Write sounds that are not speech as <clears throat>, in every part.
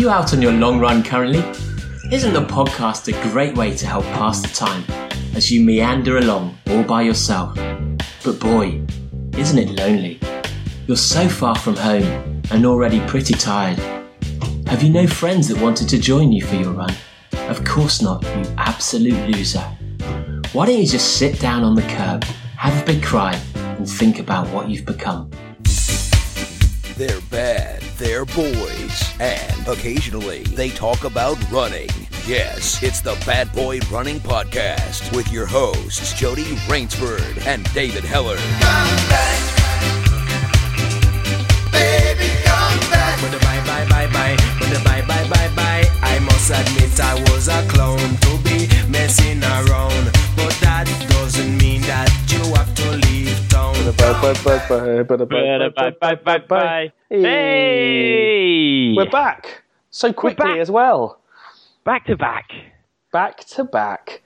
you out on your long run currently? Isn't the podcast a great way to help pass the time as you meander along all by yourself? But boy, isn't it lonely? You're so far from home and already pretty tired. Have you no friends that wanted to join you for your run? Of course not, you absolute loser. Why don't you just sit down on the curb, have a big cry, and think about what you've become? They're bad, they're boys, and occasionally they talk about running. Yes, it's the Bad Boy Running Podcast with your hosts, Jody Raynsford and David Hellard. Come back. Baby, come back. Bye bye bye bye, but the bye bye bye bye. I must admit I was a clown to be messing around, but that doesn't mean that you have to leave town. Bye, bye, bye, bye. Hey! We're back so quickly back. as well. back to back. Back to back.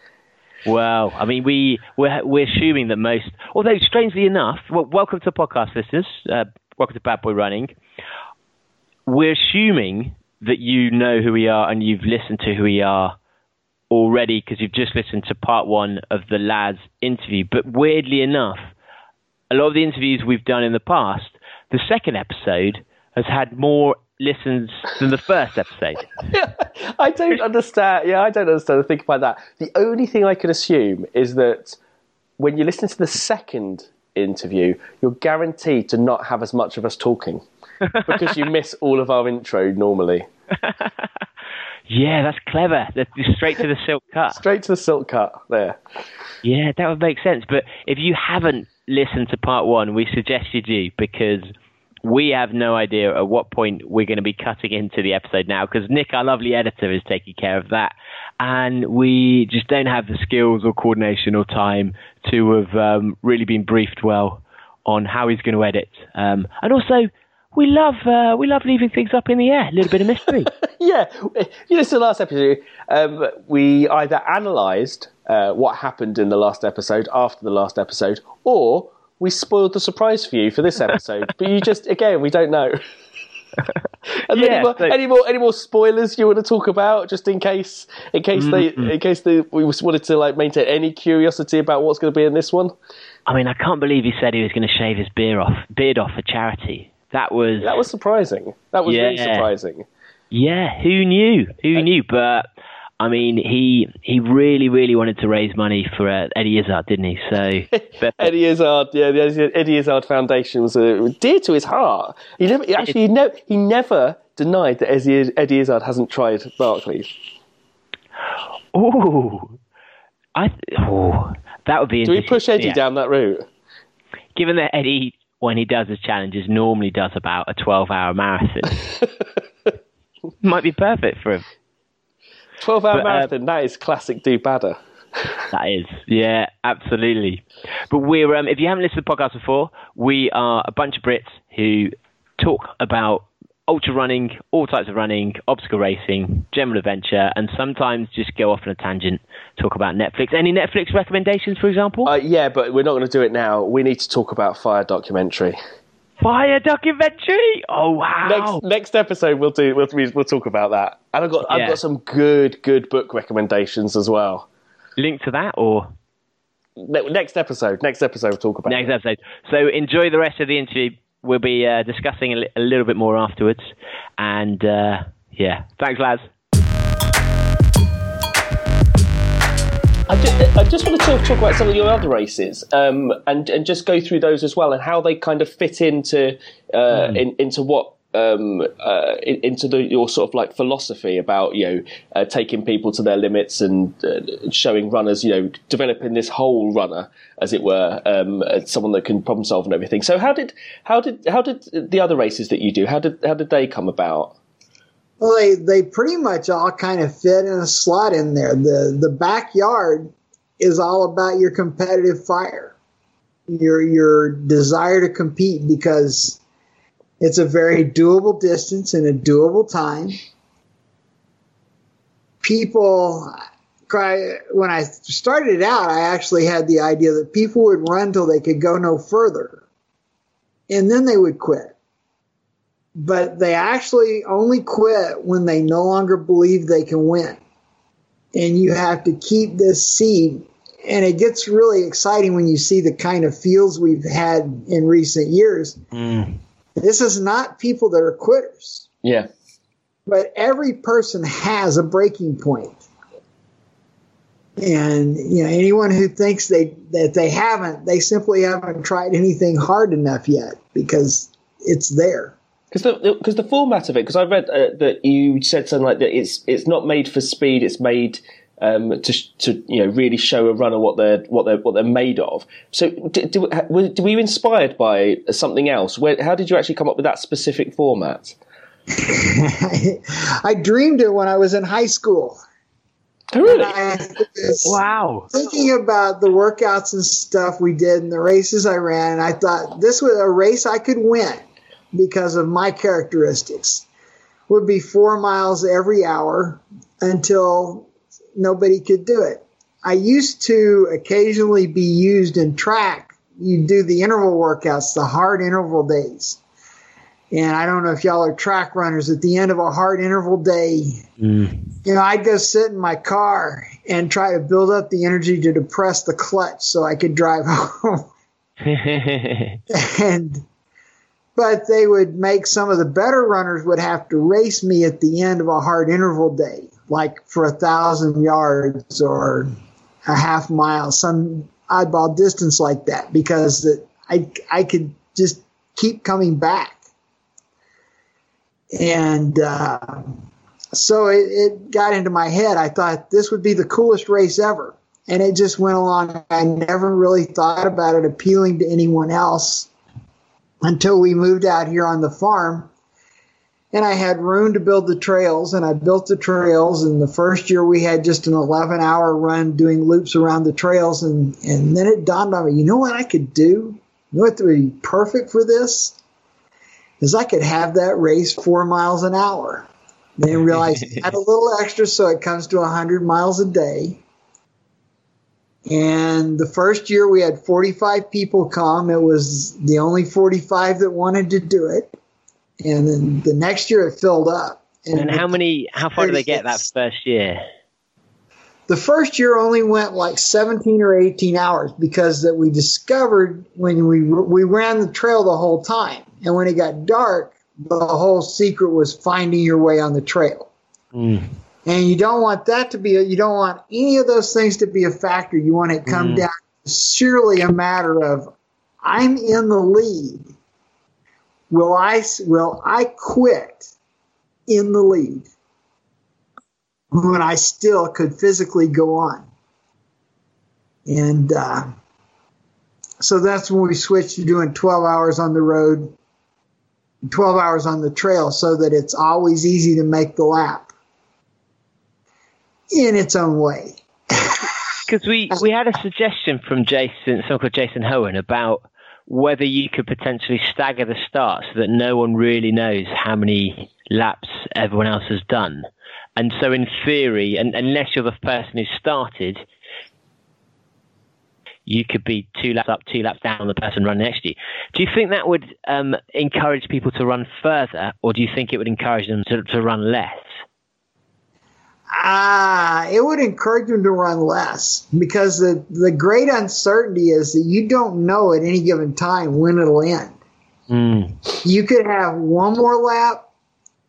Well, I mean, we we're, we're assuming that most, although strangely enough, well, welcome to podcast listeners. Uh, welcome to Bad Boy Running. We're assuming that you know who we are and you've listened to who we are already because you've just listened to part one of the Laz interview. But weirdly enough, a lot of the interviews we've done in the past, the second episode has had more listens than the first episode. <laughs> I don't understand. Yeah, I don't understand think about that. The only thing I could assume is that when you listen to the second interview, you're guaranteed to not have as much of us talking because you miss all of our intro normally. <laughs> Yeah, that's clever. Straight to the silk cut. Straight to the silk cut there. Yeah, that would make sense. But if you haven't listened to part one, we suggest you do because we have no idea at what point we're going to be cutting into the episode now because Nick, our lovely editor, is taking care of that. And we just don't have the skills or coordination or time to have um, really been briefed well on how he's going to edit. Um, and also, we love uh, we love leaving things up in the air, a little bit of mystery. <laughs> Yeah, you know, so last episode, um, we either analysed uh, what happened in the last episode after the last episode, or we spoiled the surprise for you for this episode. <laughs> but you just, again, we don't know. <laughs> and Yeah, any, more, so- any more, any more spoilers you want to talk about, just in case, in case they, in case they, we wanted to like maintain any curiosity about what's going to be in this one. I mean, I can't believe he said he was going to shave his beard off, beard off for charity. That was That was surprising. That was really surprising. Yeah, who knew? Who knew? But I mean, he he really, really wanted to raise money for uh, Eddie Izzard, didn't he? So, <laughs> Eddie Izzard, yeah, the Eddie- Izzard Foundation was uh, dear to his heart. He never, actually, he, ne- he never denied that Eddie, Eddie Izzard hasn't tried Barkleys. oh, I oh, that would be. Do we push Eddie Yeah. down that route? Given that Eddie, when he does his challenges, normally does about a twelve-hour marathon, <laughs> might be perfect for him. 12 hour But, uh, marathon, that is classic do badder. <laughs> That is, yeah, absolutely. But we're, um, if you haven't listened to the podcast before, we are a bunch of Brits who talk about ultra running, all types of running, obstacle racing, general adventure, and sometimes just go off on a tangent, talk about Netflix. Any Netflix recommendations, for example? Uh, yeah, but we're not going to do it now. We need to talk about Fyre documentary. Fyre documentary! Oh, wow. Next next episode, we'll do. We'll, we'll talk about that. And I've got I've got some good good book recommendations as well. Link to that or Ne- next episode, next episode, we'll talk about. next it. episode. So enjoy the rest of the interview. We'll be uh, discussing a, li- a little bit more afterwards. And uh, yeah, thanks, Laz. I just, I just want to talk, talk about some of your other races um, and and just go through those as well and how they kind of fit into uh, in, into what um, uh, into the, your sort of like philosophy about you know uh, taking people to their limits and uh, showing runners you know developing this whole runner as it were um, as someone that can problem solve and everything. So how did how did how did the other races that you do how did how did they come about? Well, they, they pretty much all kind of fit in a slot in there. The the backyard is all about your competitive fire, your your desire to compete because it's a very doable distance in a doable time. People cry when I started out, I actually had the idea that people would run till they could go no further, and then they would quit but they actually only quit when they no longer believe they can win. And you have to keep this seed. And it gets really exciting when you see the kind of fields we've had in recent years. Mm. This is not people that are quitters, Yeah. but every person has a breaking point. And you know, anyone who thinks they that they haven't, they simply haven't tried anything hard enough yet because it's there. Because the because the, format of it, because I read uh, that you said something like that. It's it's not made for speed. It's made um, to to you know really show a runner what they're what they're what they're made of. So do, do, were, were you inspired by something else? Where, how did you actually come up with that specific format? <laughs> I dreamed it when I was in high school. Oh, really? <laughs> Wow. thinking about the workouts and stuff we did and the races I ran, and I thought this was a race I could win because of my characteristics. Would be four miles every hour until nobody could do it. I used to occasionally be used in track. You do the interval workouts, the hard interval days. And I don't know if y'all are track runners. At the end of a hard interval day, mm. you know, I'd go sit in my car and try to build up the energy to depress the clutch so I could drive <laughs> home. <laughs> and but they would make some of the better runners would have to race me at the end of a hard interval day, like for a thousand yards or a half mile, some oddball distance like that, because I I could just keep coming back. And uh, so it, it got into my head. I thought this would be the coolest race ever. And it just went along. I never really thought about it appealing to anyone else until we moved out here on the farm. And I had room to build the trails, and I built the trails. And the first year we had just an 11 hour run doing loops around the trails. And, and then it dawned on me, you know what I could do? You know what would be perfect for this? Is I could have that race four miles an hour. Then realized add a <laughs> little extra so it comes to 100 miles a day. And the first year we had 45 people come. It was the only 45 that wanted to do it. And then the next year it filled up. and how many? How far did they get that first year? The first year only went like 17 or 18 hours because that we discovered when we we ran the trail the whole time. And when it got dark, the whole secret was finding your way on the trail. Mm. And you don't want that to be, a, you don't want any of those things to be a factor. You want it come mm. down to surely a matter of, I'm in the lead. Will I, will I quit in the lead when I still could physically go on? And, uh, so that's when we switched to doing 12 hours on the road, 12 hours on the trail so that it's always easy to make the lap in its own way. <laughs> Because we, we had a suggestion from Jason, someone called Jason Hohen, about whether you could potentially stagger the start so that no one really knows how many laps everyone else has done. And so, in theory, and unless you're the person who started, you could be two laps up, two laps down on the person running next to you. Do you think that would um, encourage people to run further, or do you think it would encourage them to, to run less? Ah, it would encourage them to run less because the, the great uncertainty is that you don't know at any given time when it'll end. You could have one more lap,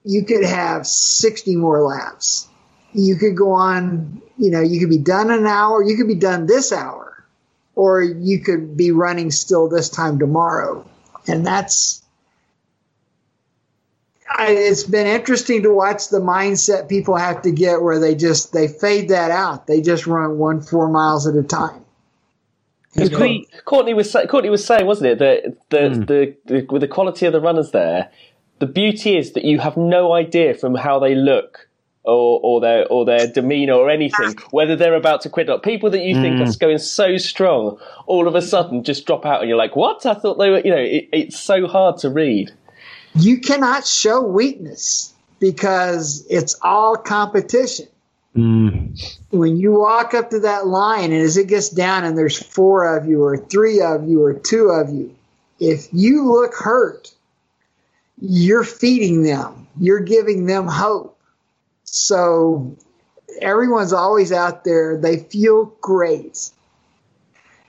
you could have 60 more laps. You could go on, you know, you could be done an hour, you could be done this hour, or you could be running still this time tomorrow. And that's, I, it's been interesting to watch the mindset people have to get where they just they fade that out. They just run one four miles at a time. Because we, Courtney was Courtney was saying, wasn't it, that the, hmm. the, the with the quality of the runners there, the beauty is that you have no idea from how they look or or their or their demeanour or anything whether they're about to quit or not. People that you think are hmm. going so strong, all of a sudden just drop out, and you're like, "What? I thought they were." You know, it, it's so hard to read. You cannot show weakness because it's all competition. Mm. When you walk up to that line and as it gets down and there's four of you or three of you or two of you, if you look hurt, you're feeding them, you're giving them hope. So everyone's always out there. They feel great.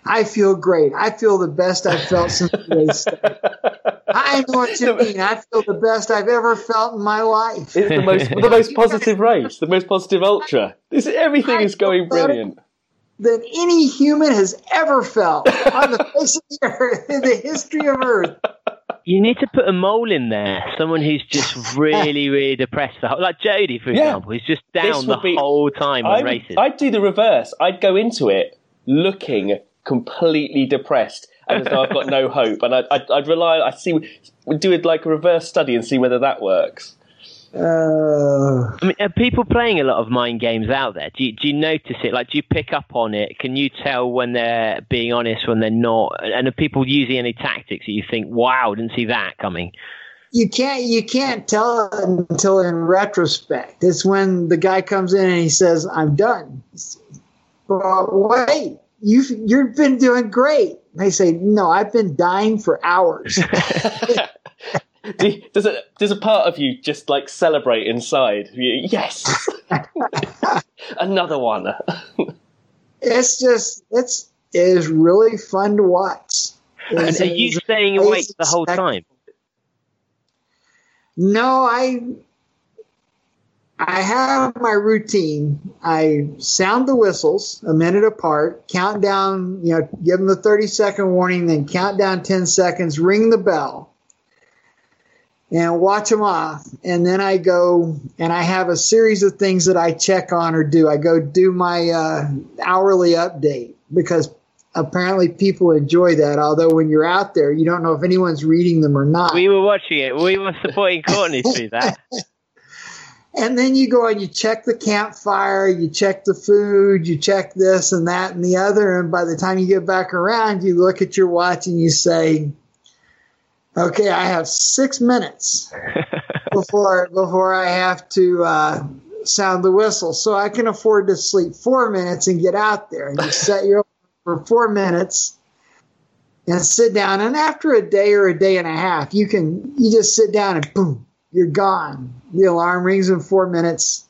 I feel great. I feel the best I've felt since started. <laughs> I know what you <laughs> mean. I feel the best I've ever felt in my life. It's the most the most <laughs> positive race, the most positive ultra. This everything is going brilliant. Than any human has ever felt <laughs> on the face of the earth in the history of Earth. You need to put a mole in there, someone who's just really, really depressed. The whole, like Jody, for Yeah. example, who's just down the would be- whole time on races. I'd do the reverse. I'd go into it looking completely depressed and as though I've got no hope. And I'd, I'd, I'd rely. I'd see. We'd do it like a reverse study and see whether that works. Uh, I mean, are people playing a lot of mind games out there? Do you, do you notice it? Like, do you pick up on it? Can you tell when they're being honest, when they're not? And are people using any tactics that you think, wow, didn't see that coming? you can't you can't tell it until in retrospect. It's when the guy comes in and he says, "I'm done." But wait, you've you've been doing great. They say, "No, I've been dying for hours." <laughs> <laughs> Do does it? Does a part of you just like celebrate inside? You- Yes, <laughs> another one. it's just it's it is really fun to watch. And It's- are you it's staying awake the whole time? No, I I have my routine. I sound the whistles a minute apart, count down, you know, give them the 30 second warning, then count down 10 seconds, ring the bell, and watch them off. And then I go and I have a series of things that I check on or do. I go do my uh, hourly update because apparently people enjoy that. Although when you're out there, you don't know if anyone's reading them or not. We were watching it. We were supporting Courtney through that. <laughs> And then you go and you check the campfire, you check the food, you check this and that and the other. And by the time you get back around, you look at your watch and you say, okay, I have six minutes <laughs> before, before I have to, uh, sound the whistle. So I can afford to sleep four minutes and get out there. And you <laughs> set your for four minutes and sit down. And after a day or a day and a half, you can, you just sit down and boom, you're gone. The alarm rings in four minutes.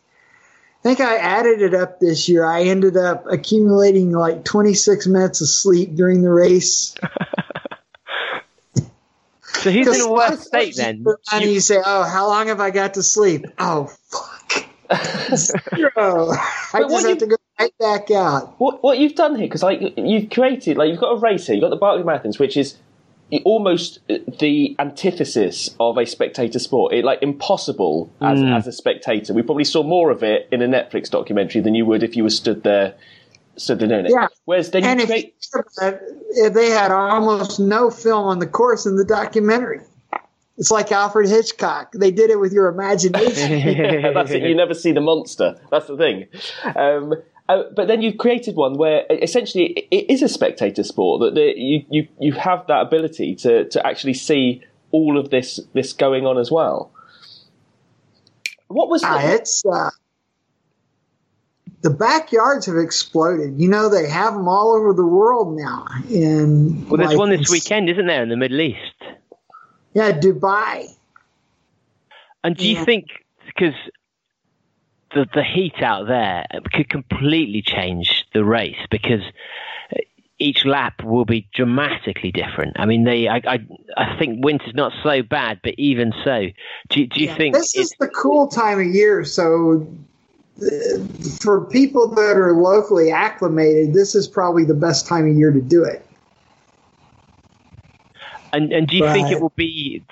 I think I added it up this year. I ended up accumulating like 26 minutes of sleep during the race. <laughs> So he's in a worse state then? And you say, "Oh, how long have I got to sleep?" Oh, fuck, <laughs> zero. I just have you- to go right back out. What what you've done here? Because like you've created, like you've got a race here. You've got the Barkley Marathons, which is almost the antithesis of a spectator sport. It like impossible as, as a spectator. We probably saw more of it in a Netflix documentary than you would if you were stood there, stood there doing it. Yeah. Whereas then And you if, create. it, if they had almost no film on the course in the documentary. It's like Alfred Hitchcock. They did it with your imagination. <laughs> That's it. You never see the monster. That's the thing. Um, uh, but then you've created one where essentially it it is a spectator sport. That the, you, you you have that ability to to actually see all of this this going on as well. What was Ah, it's uh, the backyards have exploded. You know they have them all over the world now. In Well, there's like, one this weekend, isn't there, in the Middle East? Yeah, Dubai. And do you Yeah. think because the the heat out there could completely change the race because each lap will be dramatically different. I mean, they I I, I think winter's not so bad, but even so, do you- do you think this is the cool time of year? So. uh, For people that are locally acclimated, this is probably the best time of year to do it. And and do you think it will be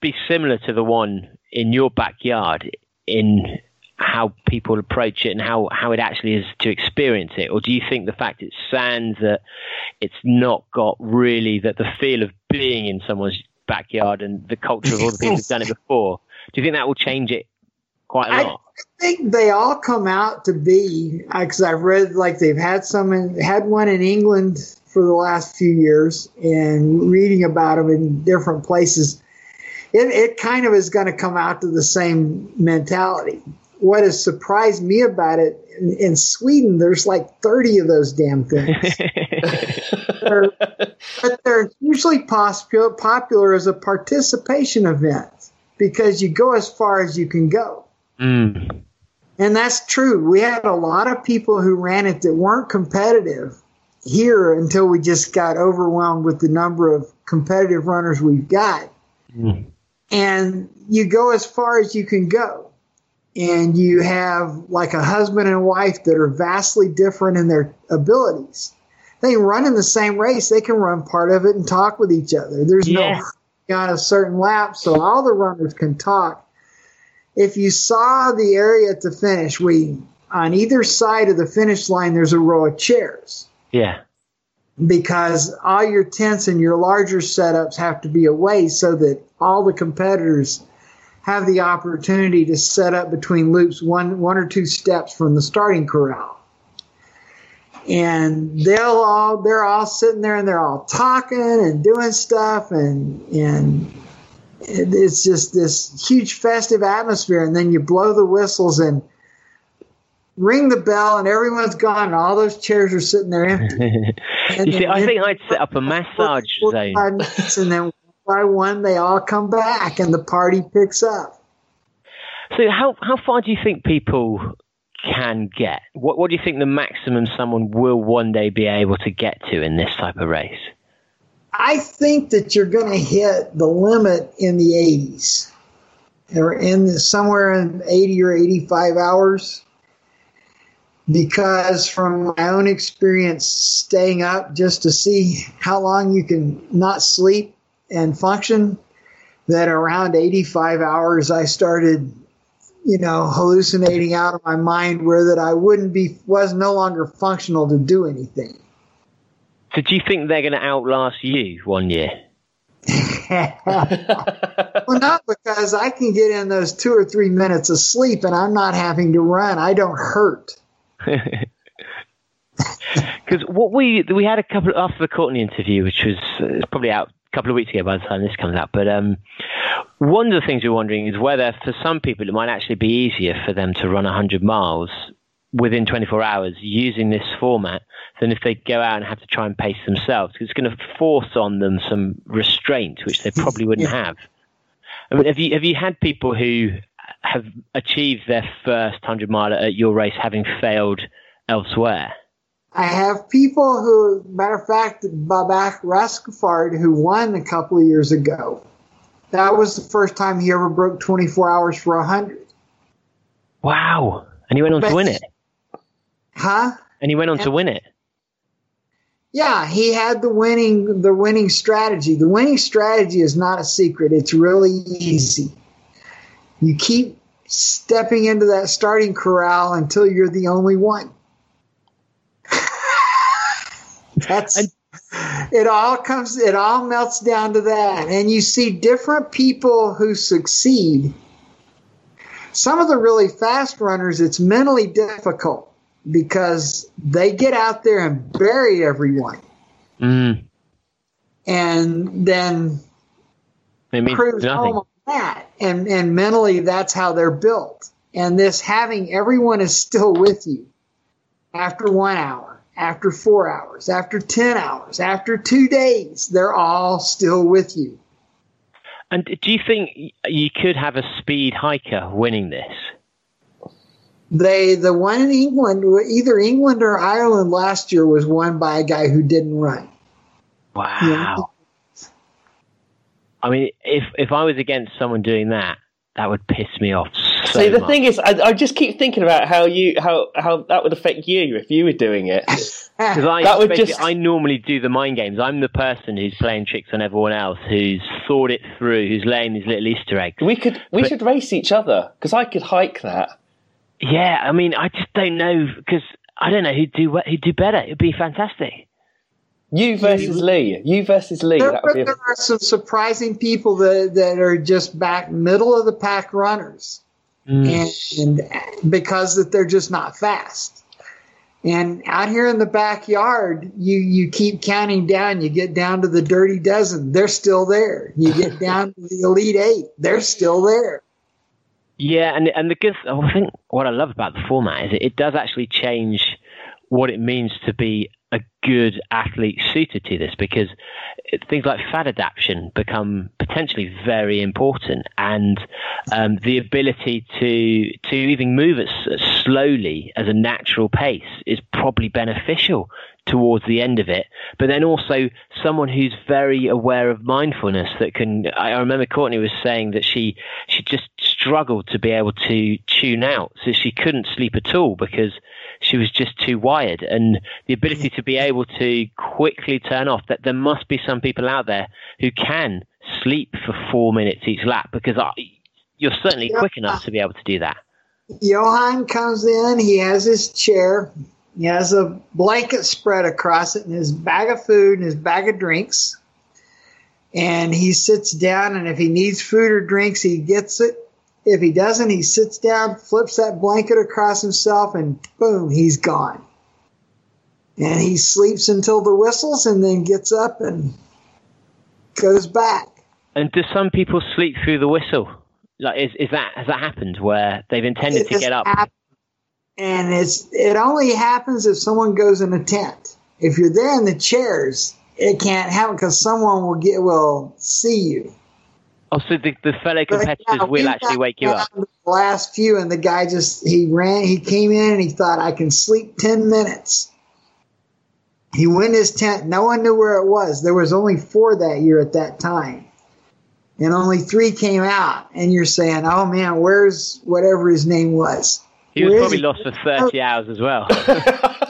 be similar to the one in your backyard in how people approach it and how, how it actually is to experience it? Or do you think the fact it's sand that it's not got really that the feel of being in someone's backyard and the culture of all the people who've done it <laughs> before, do you think that will change it quite a lot? I think they all come out to be uh, because I've read like they've had some in, had one in England for the last few years and reading about them in different places. It, it kind of is going to come out to the same mentality. What has surprised me about it in, in Sweden, there's like 30 of those damn things. <laughs> They're- but they're usually popular, popular as a participation event. because you go as far as you can go. Mm. And that's true. We had a lot of people who ran it that weren't competitive here until we just got overwhelmed with the number of competitive runners we've got. Mm. And you go as far as you can go. And you have like a husband and wife that are vastly different in their abilities. They run in the same race. They can run part of it and talk with each other. There's no on a certain lap, so all the runners can talk. If you saw the area at the finish, we on either side of the finish line there's a row of chairs Yeah. because all your tents and your larger setups have to be away so that all the competitors have the opportunity to set up between loops one one or two steps from the starting corral. And they'll all they're all sitting there and they're all talking and doing stuff and and it's just this huge festive atmosphere and then you blow the whistles and ring the bell and everyone's gone and all those chairs are sitting there empty. <laughs> And You see, I think I'd set up a massage zone. and then by one they all come back and the party picks up. So how how far do you think people can get? What what do you think the maximum someone will one day be able to get to in this type of race? I think that you're going to hit the limit in the 80s, or in the, somewhere in 80 or 85 hours. Because from my own experience, staying up just to see how long you can not sleep and function, that around 85 hours I started, you know, hallucinating out of my mind where that I wouldn't be was no longer functional to do anything. So do you think they're going to outlast you one year? <laughs> <laughs> well, not because I can get in those two or three minutes of sleep and I'm not having to run. I don't hurt. <laughs> Because what we we had a couple after the Courtney interview, which was uh, probably out a couple of weeks ago by the time this comes out. But um, one of the things we're wondering is whether for some people it might actually be easier for them to run 100 miles within 24 hours using this format than if they go out and have to try and pace themselves. 'Cause it's going to force on them some restraint, which they probably wouldn't have. I mean, have you have you had people who have achieved their first 100 mile at your race having failed elsewhere? I have people who, matter of fact, Babak Raskafard, who won a couple of years ago. That was the first time he ever broke 24 hours for 100. Wow. And he went on to win it. Huh? And he went on to win it. Yeah, he had the winning the winning strategy. The winning strategy is not a secret. It's really easy. You keep stepping into that starting corral until you're the only one. That's it all comes it all melts down to that. And you see different people who succeed. Some of the really fast runners, it's mentally difficult because they get out there and bury everyone Mm. and then It means cruise nothing. home on that. And and mentally that's how they're built. And this having everyone is still with you after one hour, after four hours, after ten hours, after two days, they're all still with you. And do you think you could have a speed hiker winning this? They the one in England, either England or Ireland last year was won by a guy who didn't run. Wow. Yeah. I mean, if if I was against someone doing that, that would piss me off so See, the much. thing is, I, I just keep thinking about how you how how that would affect you if you were doing it. <laughs> Because I, That would just- I normally do the mind games. I'm the person who's playing tricks on everyone else, who's thought it through, who's laying these little Easter eggs. We could we But- should race each other because I could hike that. Yeah, I mean, I just don't know because I don't know who'd do who'd do better. It'd be fantastic. You versus Lee. You versus Lee. There, That would be. there are some surprising people that, that are just back middle of the pack runners, Mm. and, and because that they're just not fast. And out here in the backyard, you you keep counting down. You get down to the dirty dozen, they're still there. You get <laughs> down to the elite eight, they're still there. Yeah, and and the good. I think what I love about the format is it, it does actually change what it means to be a good athlete suited to this because things like fat adaptation become potentially very important, and um, the ability to to even move it slowly as a natural pace is probably beneficial towards the end of it. But then also someone who's very aware of mindfulness that can. I remember Courtney was saying that she she just struggled to be able to tune out, so she couldn't sleep at all because she was just too wired. And the ability to be able to quickly turn off. That there must be some people out there who can sleep for four minutes each lap because I, you're certainly quick enough to be able to do that. Johan comes in. He has his chair. He has a blanket spread across it and his bag of food and his bag of drinks. And he sits down, and if he needs food or drinks, he gets it. If he doesn't, he sits down, flips that blanket across himself, and boom, he's gone. And he sleeps until the whistles and then gets up and goes back. And do some people sleep through the whistle? Like, is, is that has that happened where they've intended It to get up? happened. And it's it only happens if someone goes in a tent. If you're there in the chairs, it can't happen because someone will get will see you. Oh, so the, the fellow But, competitors yeah, will actually wake you up. The last few, and the guy just he ran. He came in and he thought I can sleep ten minutes. He went in his tent. No one knew where it was. There was only four that year at that time, and only three came out. And you're saying, "Oh man, where's whatever his name was?" He was Where is probably he? lost for 30 hours as well. <laughs> <laughs>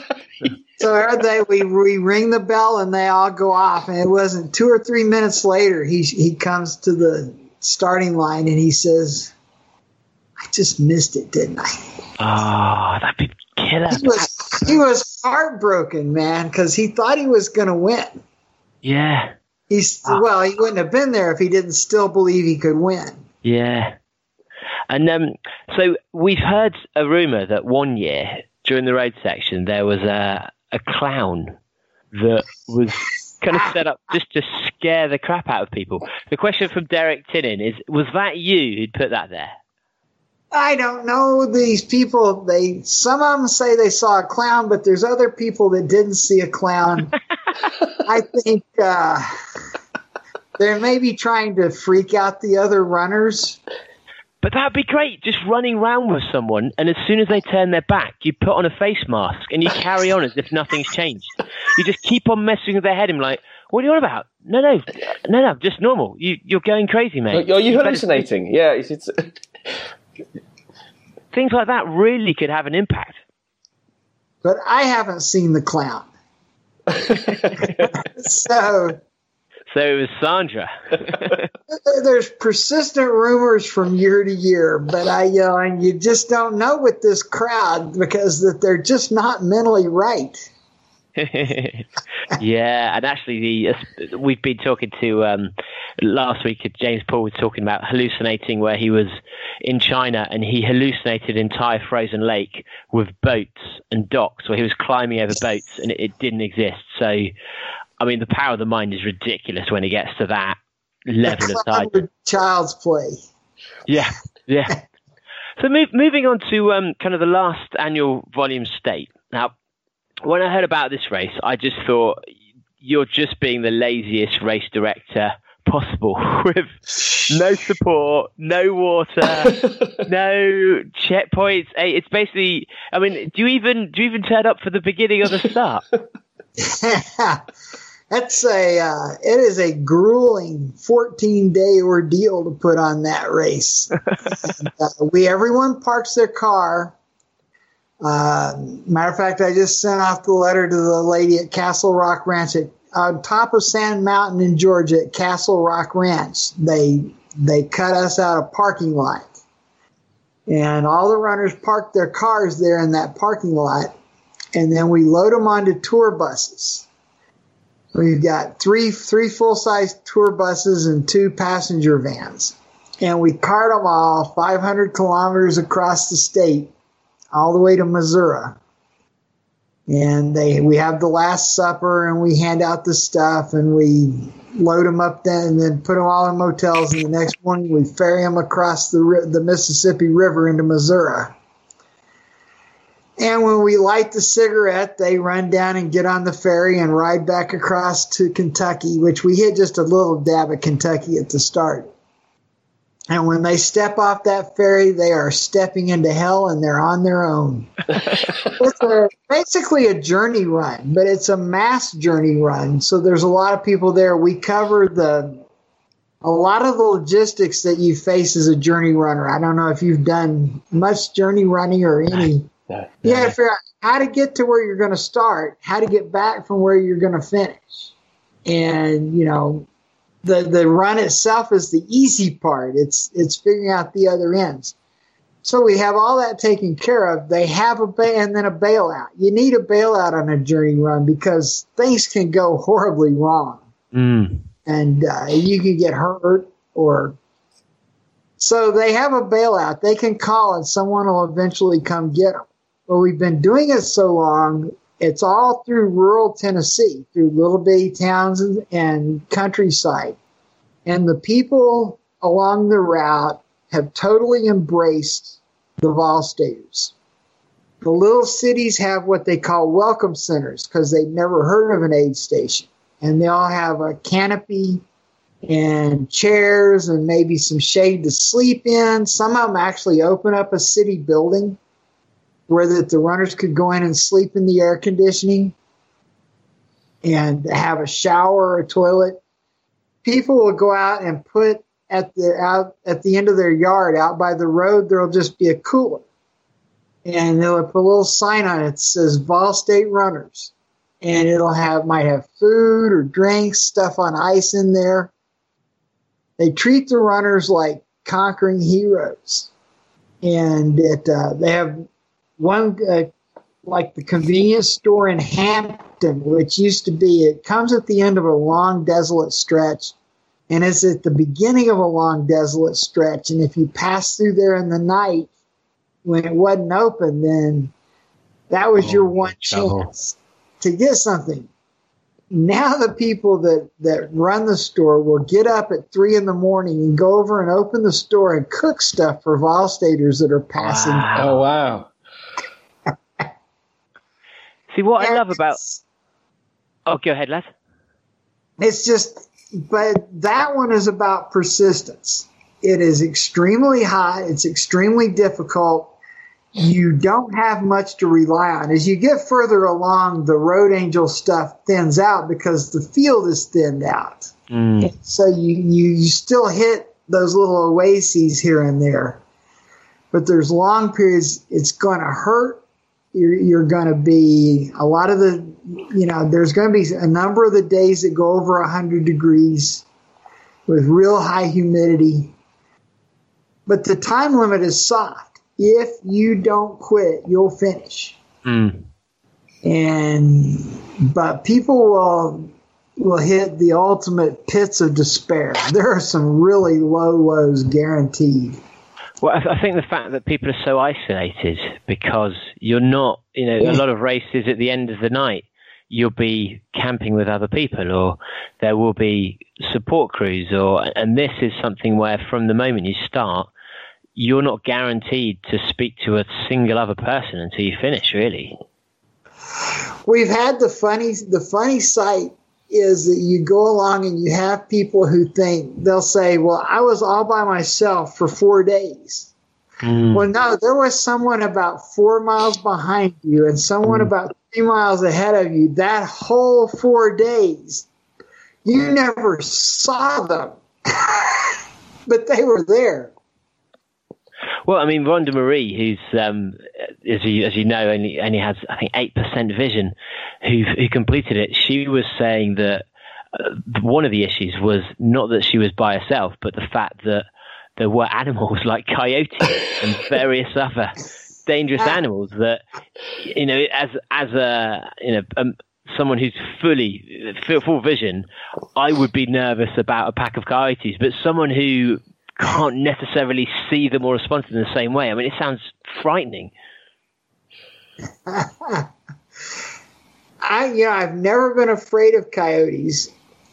So every we we ring the bell and they all go off, and it wasn't two or three minutes later. He he comes to the starting line and he says, "I just missed it, didn't I?" oh, that'd be killer. He was he was heartbroken, man, because he thought he was going to win. Yeah, He's well, he wouldn't have been there if he didn't still believe he could win. yeah. And um, so we've heard a rumor that one year during the road section there was a, a clown that was kind of set up <laughs> just to scare the crap out of people. The question from Derek Tinnin is: Was that you who'd put that there? I don't know these people. They some of them say they saw a clown, but there's other people that didn't see a clown. <laughs> I think uh, they're maybe trying to freak out the other runners. But that'd be great, just running around with someone, and as soon as they turn their back, you put on a face mask and you carry on as if nothing's changed. You just keep on messing with their head and like, what are you on about? No, no, no, no, just normal. You, you're going crazy, mate. Are you better hallucinating? Yeah, it's, it's. <laughs> Things like that really could have an impact. But I haven't seen the clown. <laughs> <laughs> so So it was Sandra. there's persistent rumors from year to year, but I you know, and you just don't know with this crowd because that they're just not mentally right. <laughs> yeah, and actually, the we've been talking to um, last week. James Paul was talking about hallucinating, where he was in China and he hallucinated entire frozen lake with boats and docks, where he was climbing over boats and it, it didn't exist. So, I mean, the power of the mind is ridiculous when it gets to that level of size. child's play. Yeah, yeah. <laughs> So move, moving on to um, kind of the last annual Vol State. Now, when I heard about this race, I just thought you're just being the laziest race director possible <laughs> with no support, no water, <laughs> no checkpoints. It's basically, I mean, do you even do you even turn up for the beginning or the start? That's a uh, it is a grueling 14 day ordeal to put on that race. <laughs> and, uh, we everyone parks their car. Uh, matter of fact, I just sent off the letter to the lady at Castle Rock Ranch at on top of Sand Mountain in Georgia at Castle Rock Ranch. They they cut us out a parking lot, and all the runners parked their cars there in that parking lot, and then we load them onto tour buses. We've got three three full size tour buses and two passenger vans, and we cart them all 500 kilometers across the state, all the way to Missouri. And they we have the Last Supper, and we hand out the stuff, and we load them up then, and then put them all in motels. And the next morning, we ferry them across the the Mississippi River into Missouri. And when we light the cigarette, they run down and get on the ferry and ride back across to Kentucky, which we hit just a little dab of Kentucky at the start. And when they step off that ferry, they are stepping into hell and they're on their own. <laughs> it's a, basically a journey run, but it's a mass journey run. So there's a lot of people there. We cover the a lot of the logistics that you face as a journey runner. I don't know if you've done much journey running or any. No, You got to figure out how to get to where you're going to start, how to get back from where you're going to finish, and you know, the the run itself is the easy part. It's it's figuring out the other ends. So we have all that taken care of. They have a ba- and then a bailout. You need a bailout on a journey run because things can go horribly wrong Mm. and uh, you can get hurt or so they have a bailout they can call and someone will eventually come get them but we've been doing it so long it's all through rural tennessee through little bitty towns and, countryside and the people along the route have totally embraced the Volstaters. The little cities have what they call welcome centers because they've never heard of an aid station and they all have a canopy and chairs and maybe some shade to sleep in. Some of them actually open up a city building where that the runners could go in and sleep in the air conditioning and have a shower or a toilet. People will go out and put at the out at the end of their yard out by the road there'll just be a cooler. And they'll put a little sign on it that says Vol State Runners and it'll have might have food or drinks, stuff on ice in there. They treat the runners like conquering heroes, and it uh, they have one uh, like the convenience store in Hampton, which used to be. It comes at the end of a long desolate stretch, and it's at the beginning of a long desolate stretch. And if you pass through there in the night when it wasn't open, then that was your one chance to get something. Now the people that, that run the store will get up at three in the morning and go over and open the store and cook stuff for Volstaters that are passing. Oh wow. See what I love about. Oh, go ahead, Laz. It's just, but that one is about persistence. It is extremely high. It's extremely difficult. You don't have much to rely on. As you get further along, the road angel stuff thins out because the field is thinned out. Mm. So you, you, you still hit those little oases here and there. But there's long periods, it's going to hurt. You're, you're going to be a lot of the, you know, there's going to be a number of the days that go over 100 degrees with real high humidity. But the time limit is soft. If you don't quit, you'll finish Mm. and but people will will hit the ultimate pits of despair. There are some really low lows guaranteed. Well, I, I think the fact that people are so isolated because you're not, you know, a lot of races at the end of the night, you'll be camping with other people, or there will be support crews, or and this is something where from the moment you start, you're not guaranteed to speak to a single other person until you finish. Really, We've had the funny the funny sight is that you go along and you have people who think they'll say, "Well, I was all by myself for 4 days." Hmm. Well, no, there was someone about 4 miles behind you and someone hmm. about 3 miles ahead of you that whole 4 days. You never saw them. <laughs> but they were there. Well, I mean, Rhonda Marie, who's um, as you as you know, only only has I think eight percent vision, who who completed it. She was saying that uh, one of the issues was not that she was by herself, but the fact that there were animals <laughs> like coyotes and various other dangerous animals that you know, as as a you know. Um, Someone who's fully full full vision, I would be nervous about a pack of coyotes. But someone who can't necessarily see them or respond to them the same way. I mean, it sounds frightening. <laughs> I you know I've never been afraid of coyotes.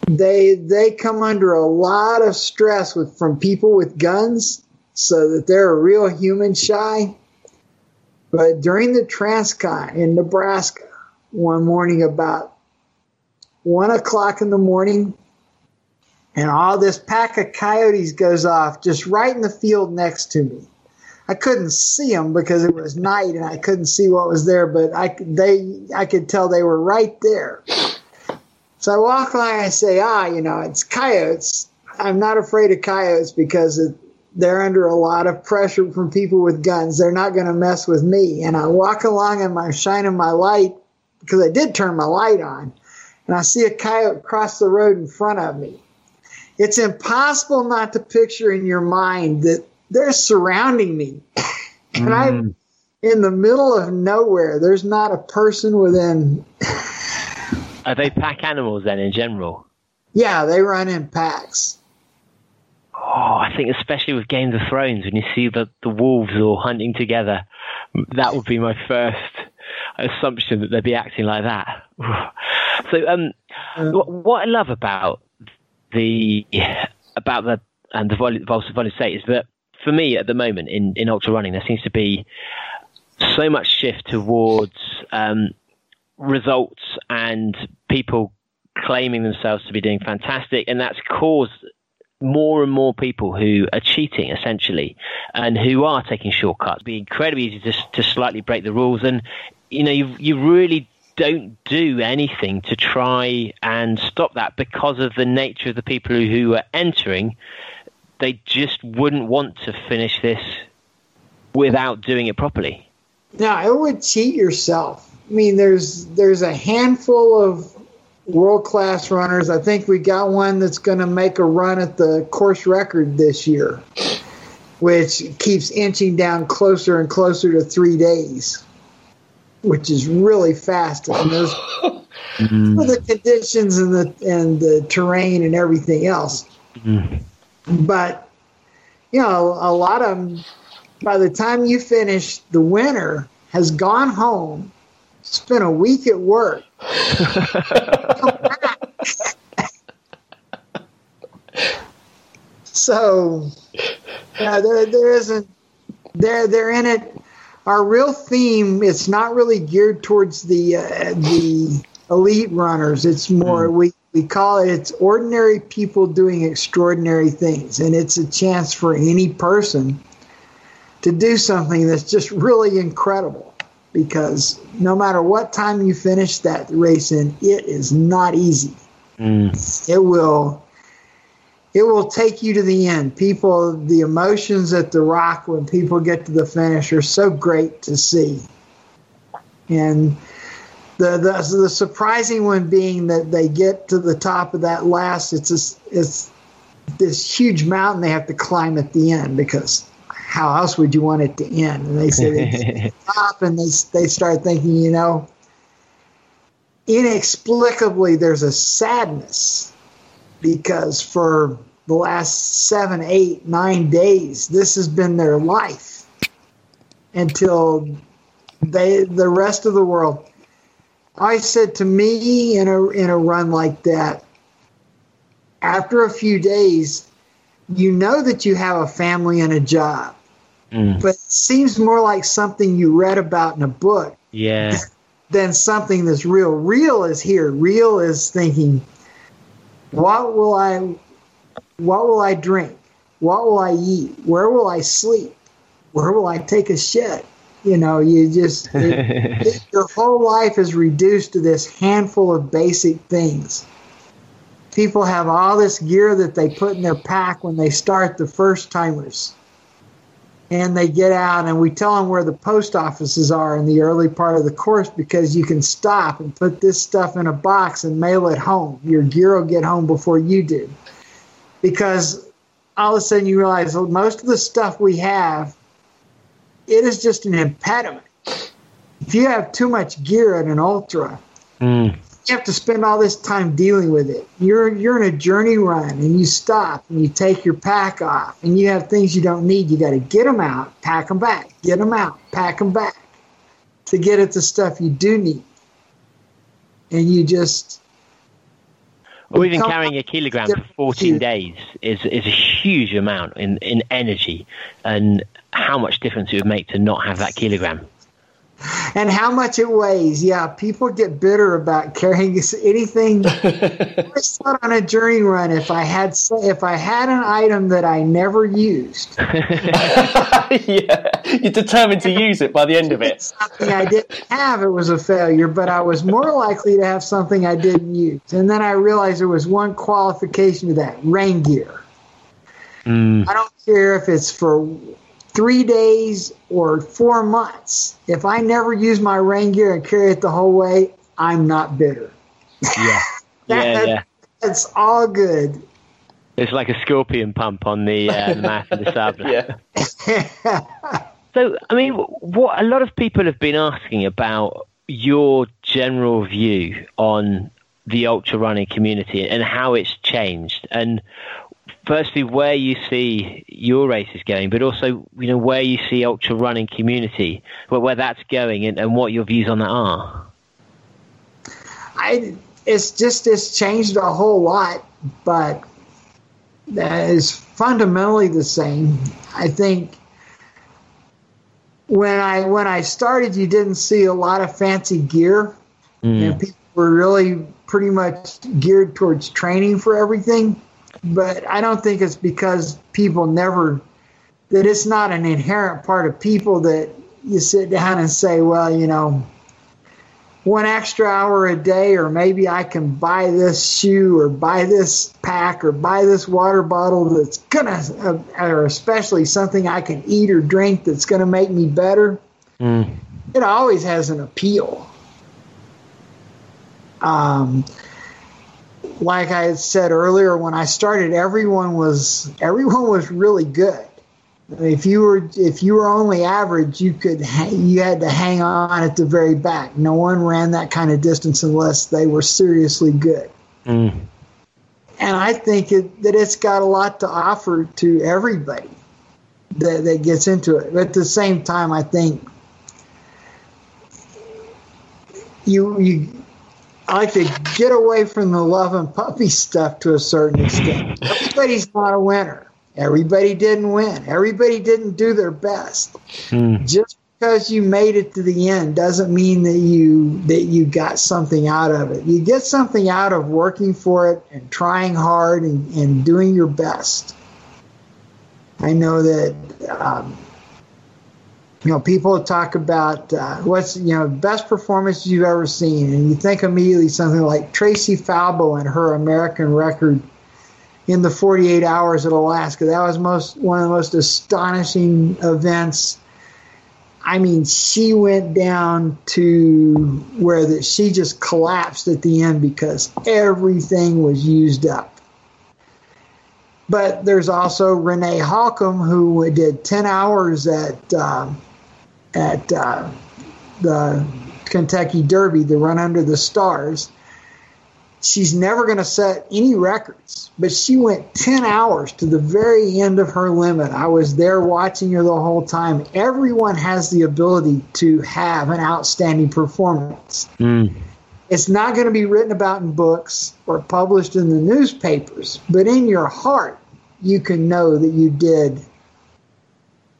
They they come under a lot of stress with from people with guns, so that they're a real human shy. But during the Transcon in Nebraska, one morning about one o'clock in the morning, and all this pack of coyotes goes off just right in the field next to me. I couldn't see them because it was night and I couldn't see what was there, but I they I could tell they were right there. So I walk and I say, ah, you know, it's coyotes. I'm not afraid of coyotes because it, they're under a lot of pressure from people with guns. They're not going to mess with me. And I walk along and I'm shining my light because I did turn my light on, and I see a coyote cross the road in front of me. It's impossible not to picture in your mind that they're surrounding me. <laughs> and I'm in the middle of nowhere. There's not a person within. Are they pack animals then in general? Yeah, they run in packs. Oh, I think especially with Game of Thrones, when you see the, the wolves all hunting together, that would be my first assumption that they'd be acting like that. <sighs> so, um, what, what I love about the about the and the Vol- Volta Vol State is that for me at the moment in, in ultra running, there seems to be so much shift towards um, results and people claiming themselves to be doing fantastic, and that's caused more and more people who are cheating essentially and who are taking shortcuts. It'd be incredibly easy to, to slightly break the rules, and you know you you really don't do anything to try and stop that because of the nature of the people who, are entering. They just wouldn't want to finish this without doing it properly. Now, it would cheat yourself. I mean, there's there's a handful of world class runners. I think we got one that's going to make a run at the course record this year, which keeps inching down closer and closer to three days, which is really fast. And those mm. for the conditions and the and the terrain and everything else. Mm. But you know, a lot of them, by the time you finish, the winner has gone home, spent a week at work. <laughs> so, yeah, there, there isn't. They're they're in it. Our real theme. It's not really geared towards the uh, the elite runners. It's more we we call it. It's ordinary people doing extraordinary things, and it's a chance for any person to do something that's just really incredible because no matter what time you finish that race in, it is not easy. It will it will take you to the end. People the emotions at the rock when people get to the finish are so great to see. And the, the the surprising one being that they get to the top of that last it's a, it's this huge mountain they have to climb at the end because how else would you want it to end? And they say they <laughs> get to the top and they they start thinking, you know, inexplicably there's a sadness because for the last seven, eight, nine days, this has been their life until they the rest of the world. I said to me in a in a run like that, after a few days, you know that you have a family and a job. Mm. But it seems more like something you read about in a book Yeah. <laughs> than something that's real. Real is here. Real is thinking, what will I, what will I drink? What will I eat? Where will I sleep? Where will I take a shit? You know, you just it, it, <laughs> your whole life is reduced to this handful of basic things. People have all this gear that they put in their pack when they start the first timers and they get out and we tell them where the post offices are in the early part of the course because you can stop and put this stuff in a box and mail it home. Your gear will get home before you do. Because all of a sudden you realize well, most of the stuff we have, it is just an impediment. If you have too much gear at an ultra, Mm. you have to spend all this time dealing with it. You're you're in a journey run and you stop and you take your pack off and you have things you don't need. You got to get them out, pack them back, get them out, pack them back to get at the stuff you do need. And you just Or even carrying a kilogram for 14 days is is a huge amount in, in energy, and how much difference it would make to not have that kilogram. <laughs> and how much it weighs. Yeah, people get bitter about carrying <laughs> anything. <laughs> I thought on a journey run if I had if I had an item that I never used, yeah, you're determined to use it by the end of it. something I didn't have, it was a failure. But I was more likely to have something I didn't use, and then I realized there was one qualification to that: rain gear. Hmm. I don't care if it's for three days or four months. If I never use my rain gear and carry it the whole way, I'm not bitter. Yeah. <laughs> That- yeah, yeah. It's all good. It's like a scorpion pump on the, uh, the map of the <laughs> Sable. Yeah. <laughs> So, I mean, what a lot of people have been asking about your general view on the ultra running community and how it's changed, and firstly, where you see your races going, but also, you know, where you see ultra running community, where, where that's going, and, and what your views on that are. I it's just it's changed a whole lot, but that is fundamentally the same. I think when I when I started, you didn't see a lot of fancy gear, mm. and people were really pretty much geared towards training for everything. But I don't think it's because people never that it's not an inherent part of people that you sit down and say, well, you know, one extra hour a day, or maybe I can buy this shoe or buy this pack or buy this water bottle that's gonna, uh, or especially something I can eat or drink that's gonna make me better. It always has an appeal. Um, like I had said earlier, when I started, everyone was everyone was really good. If you were if you were only average, you could you had to hang on at the very back. No one ran that kind of distance unless they were seriously good. Mm. And I think it, that it's got a lot to offer to everybody that, that gets into it. But at the same time, I think you you I like to get away from the love and puppy stuff to a certain extent. Everybody's not a winner. Everybody didn't win. Everybody didn't do their best. Just because you made it to the end doesn't mean that you that you got something out of it. You get something out of working for it and trying hard and, and doing your best. I know that um, you know people talk about uh, what's you know best performance you've ever seen, and you think immediately something like Traci Falbo and her American record in the 48 hours at Alaska. That was most one of the most astonishing events. I mean, she went down to where that she just collapsed at the end because everything was used up. But there's also Renee Holcomb who did 10 hours at um, at uh, the Kentucky Derby, the Run Under the Stars. She's never going to set any records, but she went 10 hours to the very end of her limit. I was there watching her the whole time. Everyone has the ability to have an outstanding performance. It's not going to be written about in books or published in the newspapers, but in your heart, you can know that you did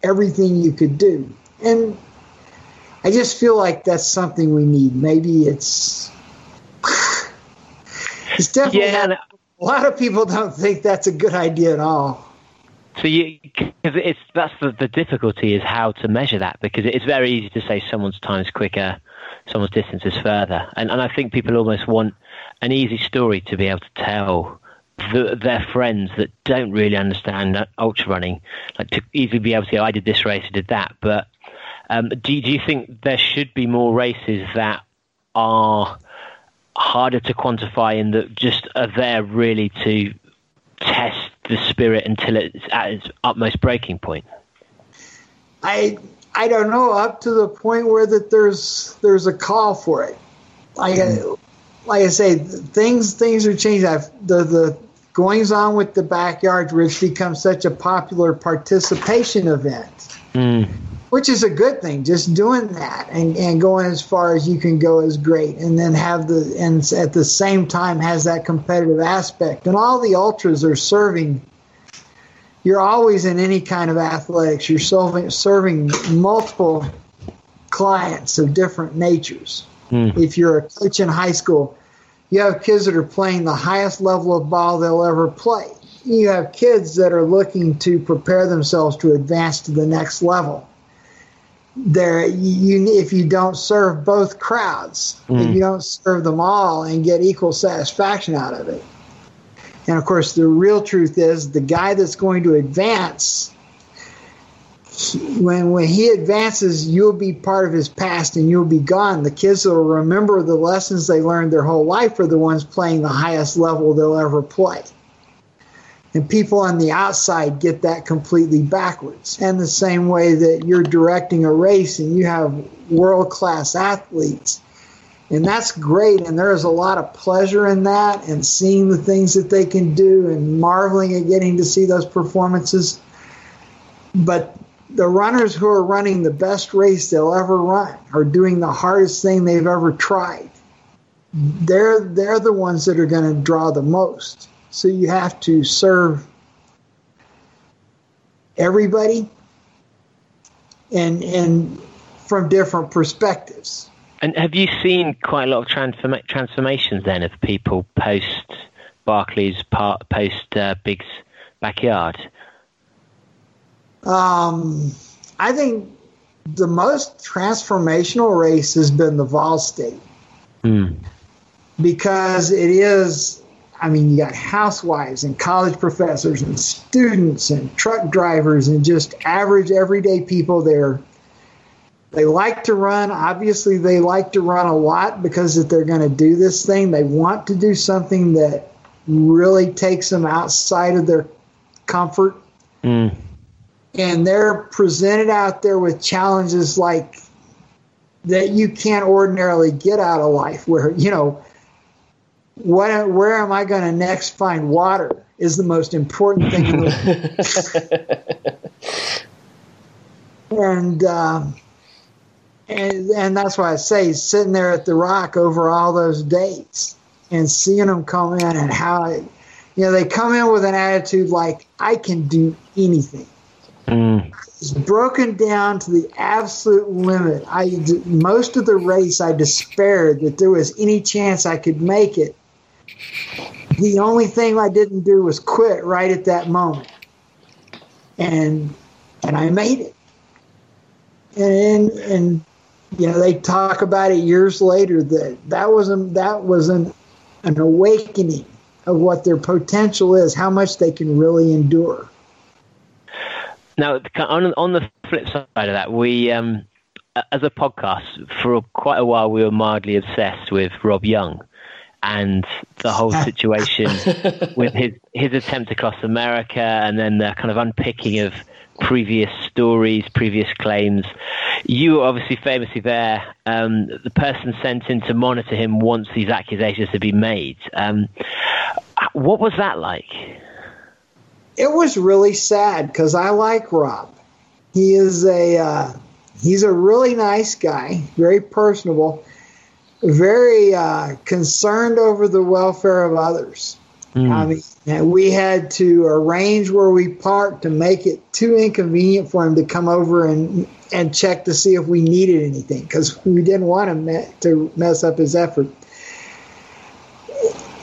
everything you could do. And I just feel like that's something we need. Maybe it's it's definitely Yeah, not- a lot of people don't think that's a good idea at all. So you, cause it's that's the, the difficulty is how to measure that because it's very easy to say someone's time is quicker, someone's distance is further, and and I think people almost want an easy story to be able to tell the, their friends that don't really understand ultra running, like to easily be able to go, oh, I did this race, I did that. But um, do you- do you think there should be more races that are harder to quantify and that just are there really to test the spirit until it's at its utmost breaking point. I I don't know up to the point where that there's there's a call for it. Like I, like I say, things things are changing. I've, the the goings on with the backyards, where it's become such a popular participation event, which is a good thing. Just doing that and, and going as far as you can go is great, and then have the and at the same time has that competitive aspect. And all the ultras are serving you're always in any kind of athletics. You're serving, serving multiple clients of different natures. Hmm. If you're a coach in high school, you have kids that are playing the highest level of ball they'll ever play. You have kids that are looking to prepare themselves to advance to the next level. There, you if you don't serve both crowds, if mm. you don't serve them all and get equal satisfaction out of it. And of course, the real truth is the guy that's going to advance when when he advances, you'll be part of his past and you'll be gone. The kids that will remember the lessons they learned their whole life are the ones playing the highest level they'll ever play. And people on the outside get that completely backwards. And the same way that you're directing a race and you have world class athletes. And that's great. And there's a lot of pleasure in that and seeing the things that they can do and marveling at getting to see those performances. But the runners who are running the best race they'll ever run are doing the hardest thing they've ever tried. They're they're the ones that are going to draw the most. So you have to serve everybody and and from different perspectives. And have you seen quite a lot of transforma- transformations then of people post Barkleys, part, post uh, Big's backyard? Um, I think the most transformational race has been the Vol State Mm. because it is. I mean, you got housewives and college professors and students and truck drivers and just average everyday people there. They like to run. Obviously, they like to run a lot because if they're going to do this thing, they want to do something that really takes them outside of their comfort Mm. and they're presented out there with challenges like that you can't ordinarily get out of life where you know what where am i going to next find water is the most important thing <laughs> and um, and and that's why i say sitting there at the rock over all those dates and seeing them come in and how it, you know they come in with an attitude like i can do anything Mm. it's broken down to the absolute limit. I most of the race I despaired that there was any chance I could make it. The only thing I didn't do was quit right at that moment, and and I made it. And and you know they talk about it years later that that was a, that was an an awakening of what their potential is, how much they can really endure. Now, on on the flip side of that, we um, as a podcast for quite a while we were mildly obsessed with Rob Young and the whole situation with his his attempt across America and then the kind of unpicking of previous stories, previous claims. You were obviously famously there. Um, the person sent in to monitor him once these accusations had been made. Um, what was that like? it was really sad because I like Rob. He is a uh, he's a really nice guy, very personable, very uh, concerned over the welfare of others. I mean, we had to arrange where we parked to make it too inconvenient for him to come over and and check to see if we needed anything because we didn't want him to mess up his effort.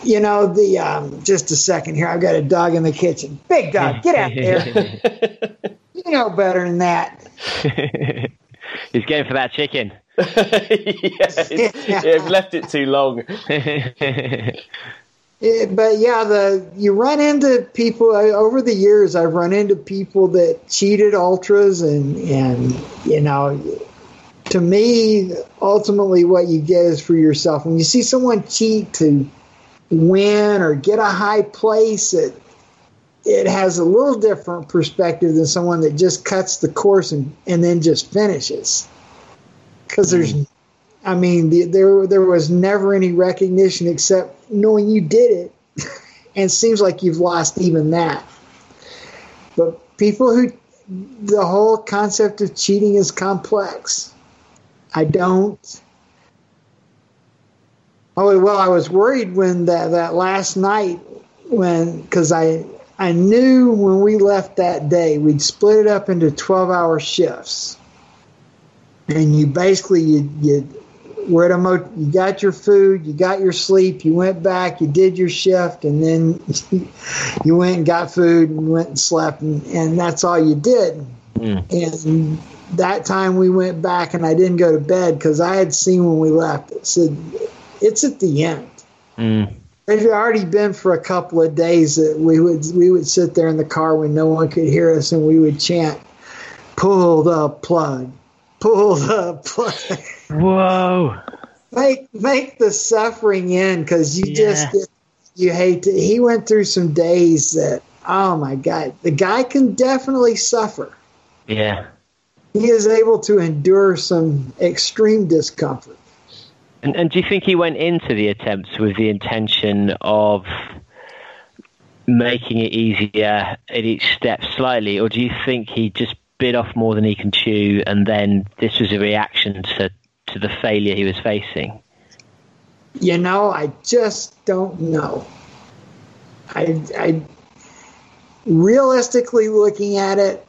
You know, the um, just a second here. I've got a dog in the kitchen. Big dog, <laughs> get out there. <laughs> you know better than that. <laughs> He's going for that chicken. <laughs> yeah, it's- yeah, I've left it too long. <laughs> Eh, but yeah, the you run into people I, over the years. I've run into people that cheated ultras, and and you know, to me, ultimately, what you get is for yourself. When you see someone cheat to win or get a high place, it it has a little different perspective than someone that just cuts the course and and then just finishes. Because there's mm-hmm. I mean, the, there there was never any recognition except knowing you did it, <laughs> and it seems like you've lost even that. But people who, the whole concept of cheating is complex. I don't. Oh well, I was worried when that that last night when because I I knew when we left that day we'd split it up into twelve hour shifts and you basically you you were at a mo- you got your food, you got your sleep, you went back, you did your shift, and then <laughs> you went and got food and went and slept, and, and that's all you did. And that time we went back, and I didn't go to bed because I had seen when we left. It said it's at the end. Mm. It had already been for a couple of days that we would we would sit there in the car when no one could hear us, and we would chant, "Pull the plug, pull the plug." Whoa. make make the suffering end because you just get, you hate to. He went through some days that oh my god, the guy can definitely suffer. Yeah. He is able to endure some extreme discomfort. And, and do you think he went into the attempts with the intention of making it easier at each step slightly, or do you think he just bit off more than he can chew, and then this was a reaction to to the failure he was facing? You know, I just don't know. I, I realistically looking at it,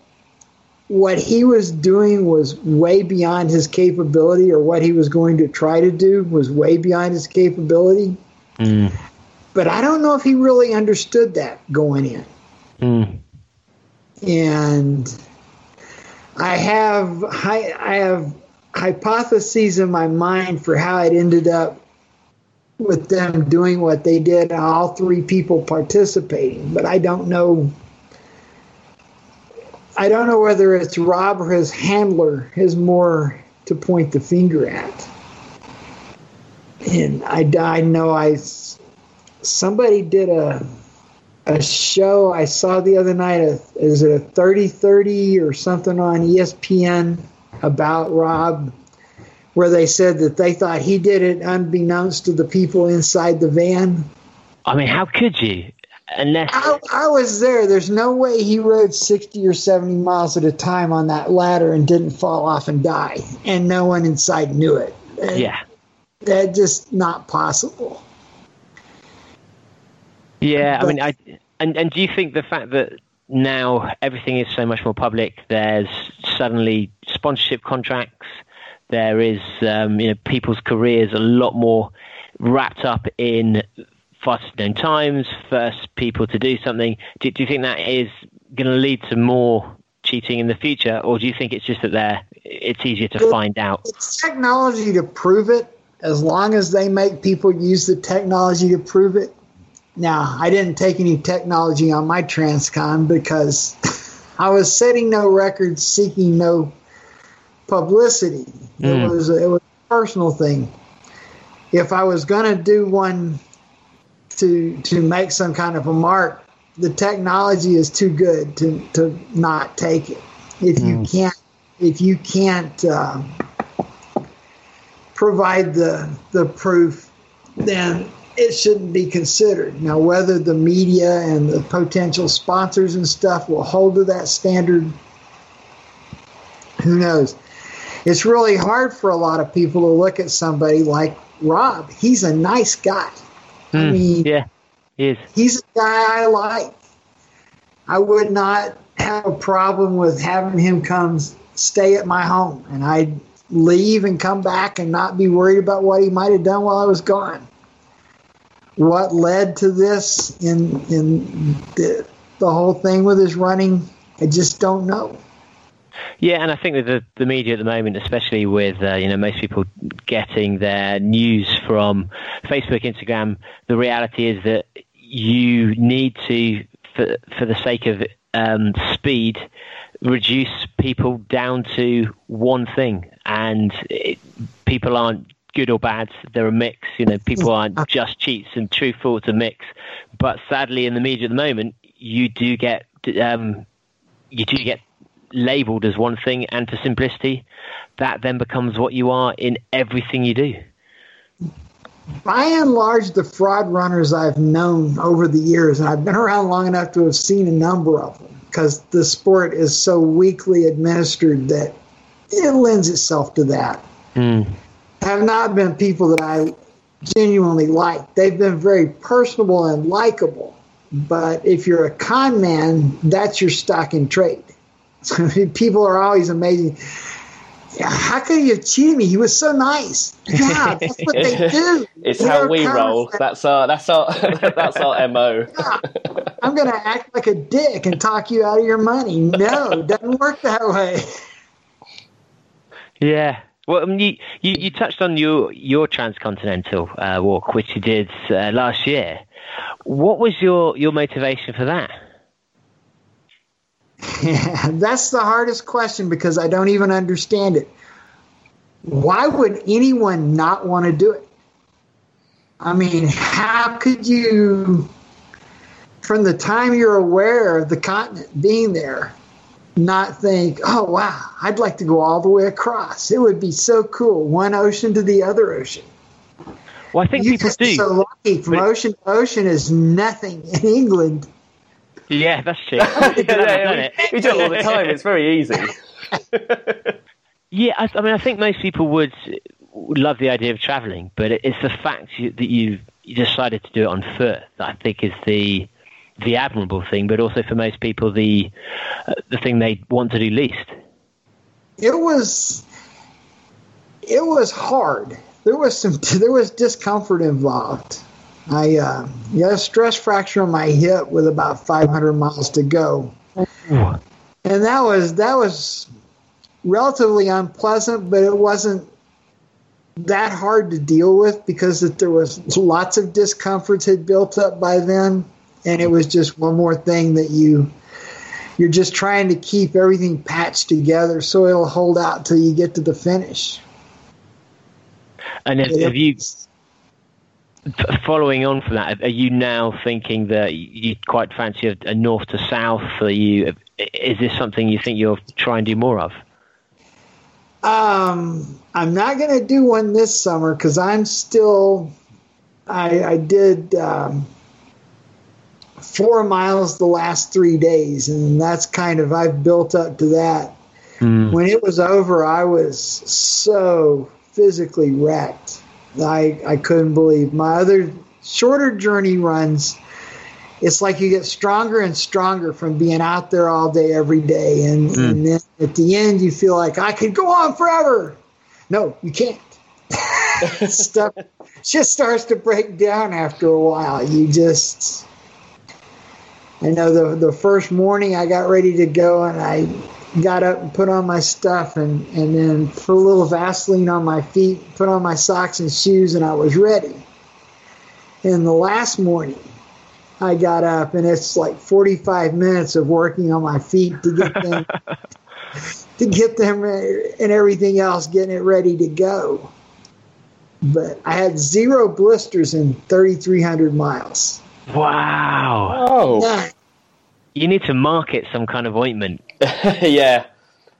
what he was doing was way beyond his capability, or what he was going to try to do was way beyond his capability. Mm. But I don't know if he really understood that going in. Mm. and I have I, I have hypotheses in my mind for how it ended up with them doing what they did, all three people participating, but I don't know. I don't know whether it's Rob or his handler is more to point the finger at. And I, I know I somebody did a a show I saw the other night. A, is it a 30-30 or something on ESPN about Rob, where they said that they thought he did it unbeknownst to the people inside the van. I mean, how could you? Unless I, I was there. There's no way he rode 60 or 70 miles at a time on that ladder and didn't fall off and die, and no one inside knew it. yeah, That just not possible. Yeah. I mean, I and and do you think the fact that now everything is so much more public, there's suddenly sponsorship contracts, there is um, you know people's careers a lot more wrapped up in fastest known times, first people to do something. Do, do you think that is going to lead to more cheating in the future, or do you think it's just that they're it's easier to find out? It's technology to prove it. As long as they make people use the technology to prove it. Now, I didn't take any technology on my Transcon because <laughs> I was setting no records, seeking no publicity. It Mm. was it was a personal thing. If I was going to do one to to make some kind of a mark, the technology is too good to to not take it. If you can't if you can't uh, provide the the proof, then it shouldn't be considered. Now, whether the media and the potential sponsors and stuff will hold to that standard, who knows? It's really hard for a lot of people to look at somebody like Rob. He's a nice guy. I Mm, mean, yeah, he is. he's a guy I like. I would not have a problem with having him come stay at my home, and I'd leave and come back and not be worried about what he might have done while I was gone. What led to this in in the, the whole thing with his running, I just don't know. Yeah, and I think that the, the media at the moment, especially with uh, you know most people getting their news from Facebook, Instagram, the reality is that you need to, for for the sake of um, speed, reduce people down to one thing, and it, people aren't good or bad; they're a mix. You know, people aren't just cheats and truthful; it's a mix. But sadly, in the media at the moment, you do get um, you do get labeled as one thing and for simplicity that then becomes what you are in everything you do by and large, the fraud runners I've known over the years, and I've been around long enough to have seen a number of them, because the sport is so weakly administered that it lends itself to that. mm. Have not been people that I genuinely like. They've been very personable and likable. But if you're a con man, that's your stock in trade. <laughs> people are always amazing. How could you have cheated me? He was so nice. Yeah, that's what they <laughs> do. It's They how are we roll. That's our that's our <laughs> that's our mo. I'm going to act like a dick and talk you out of your money. No, doesn't work that way. Yeah. Well, I mean, you, you, you touched on your your transcontinental uh, walk, which you did uh, last year. What was your, your motivation for that? <laughs> That's the hardest question because I don't even understand it. Why would anyone not want to do it? I mean, how could you, from the time you're aware of the continent being there, not think, oh, wow, I'd like to go all the way across? It would be so cool, one ocean to the other ocean. Well, I think You people just do. so lucky from But- ocean to ocean is nothing in England. Yeah, that's true. I've <laughs> yeah, we, we do it all the time. It's very easy. Yeah, I, I mean, I think most people would, would love the idea of travelling, but it's the fact you, that you, you decided to do it on foot that I think is the the admirable thing, but also for most people the uh, the thing they want to do least. it was it was hard. There was some <laughs> there was discomfort involved. I uh, got a stress fracture on my hip with about 500 miles to go, and that was that was relatively unpleasant, but it wasn't that hard to deal with because that there was lots of discomforts had built up by then, and it was just one more thing that you you're just trying to keep everything patched together so it'll hold out till you get to the finish. And have, have you, following on from that, are you now thinking that you quite fancy a, a north to south? For you, is this something you think you'll try and do more of? Um, I'm not going to do one this summer because I'm still. I, I did um, four miles the last three days, and that's kind of I've built up to that. Mm. When it was over, I was so physically wrecked. I I couldn't believe my other shorter journey runs. It's like you get stronger and stronger from being out there all day, every day, and, mm. and then at the end you feel like I could go on forever. No, you can't. <laughs> Stuff just starts to break down after a while. You just, I know the the first morning I got ready to go and I got up and put on my stuff and and then put a little Vaseline on my feet, put on my socks and shoes, and I was ready. And the last morning, I got up and it's like 45 minutes of working on my feet to get them <laughs> to get them and everything else, getting it ready to go. But I had zero blisters in 3,300 miles. Wow! Oh, None. You need to market some kind of ointment. <laughs> yeah.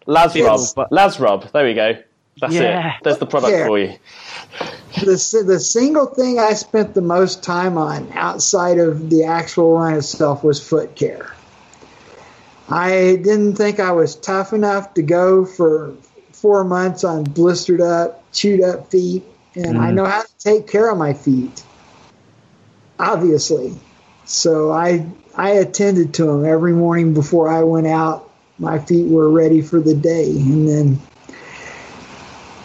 Lazrob. Lazrob. There we go. That's Yeah. it. There's the product Yeah. for you. the the single thing I spent the most time on outside of the actual run itself was foot care. I didn't think I was tough enough to go for four months on blistered up, chewed up feet, and I mm. know how to take care of my feet. Obviously, so I I attended to them every morning before I went out. My feet were ready for the day, and then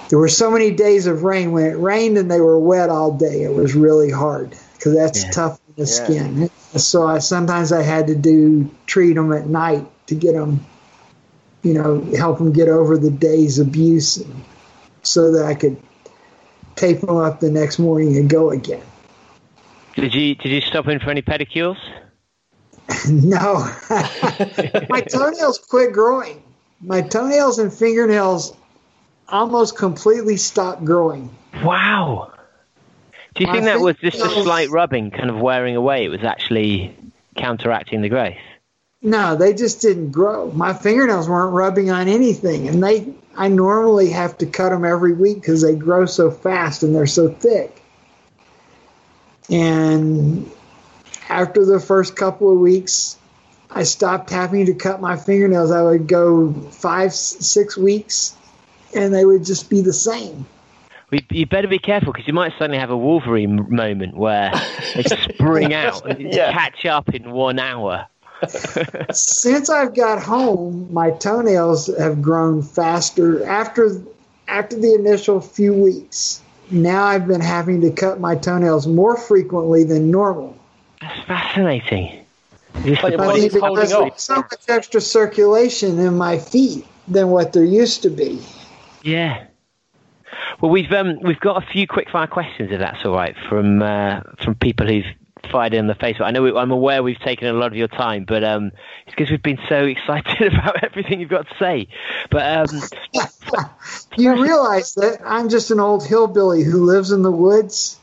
there were so many days of rain. When it rained and they were wet all day it was really hard because that's Yeah. tough on the skin. So I, sometimes i had to do treat them at night to get them you know help them get over the day's abuse so that i could tape them up the next morning and go again Did you did you stop in for any pedicures? <laughs> no <laughs> my toenails quit growing my toenails and fingernails almost completely stopped growing Wow. Do you I think that was just a slight rubbing, kind of wearing away? It was actually counteracting the growth. No, they just didn't grow. My fingernails weren't rubbing on anything, and they I normally have to cut them every week because they grow so fast and they're so thick. And after the first couple of weeks, I stopped having to cut my fingernails. I would go five, six weeks, and they would just be the same. You better be careful because you might suddenly have a Wolverine moment where they spring out and <laughs> Yeah. catch up in one hour. <laughs> Since I've got home, my toenails have grown faster after after the initial few weeks. Now I've been having to cut my toenails more frequently than normal. That's fascinating. Just But the your body- body's holding Because there's so much extra circulation in my feet than what there used to be. Yeah. Well, we've um, we've got a few quick fire questions, if that's all right, from uh, from people who've fired in the Facebook. I know we, I'm aware we've taken a lot of your time, but um, it's because we've been so <laughs> excited about everything you've got to say. But um, <laughs> You realize that I'm just an old hillbilly who lives in the woods.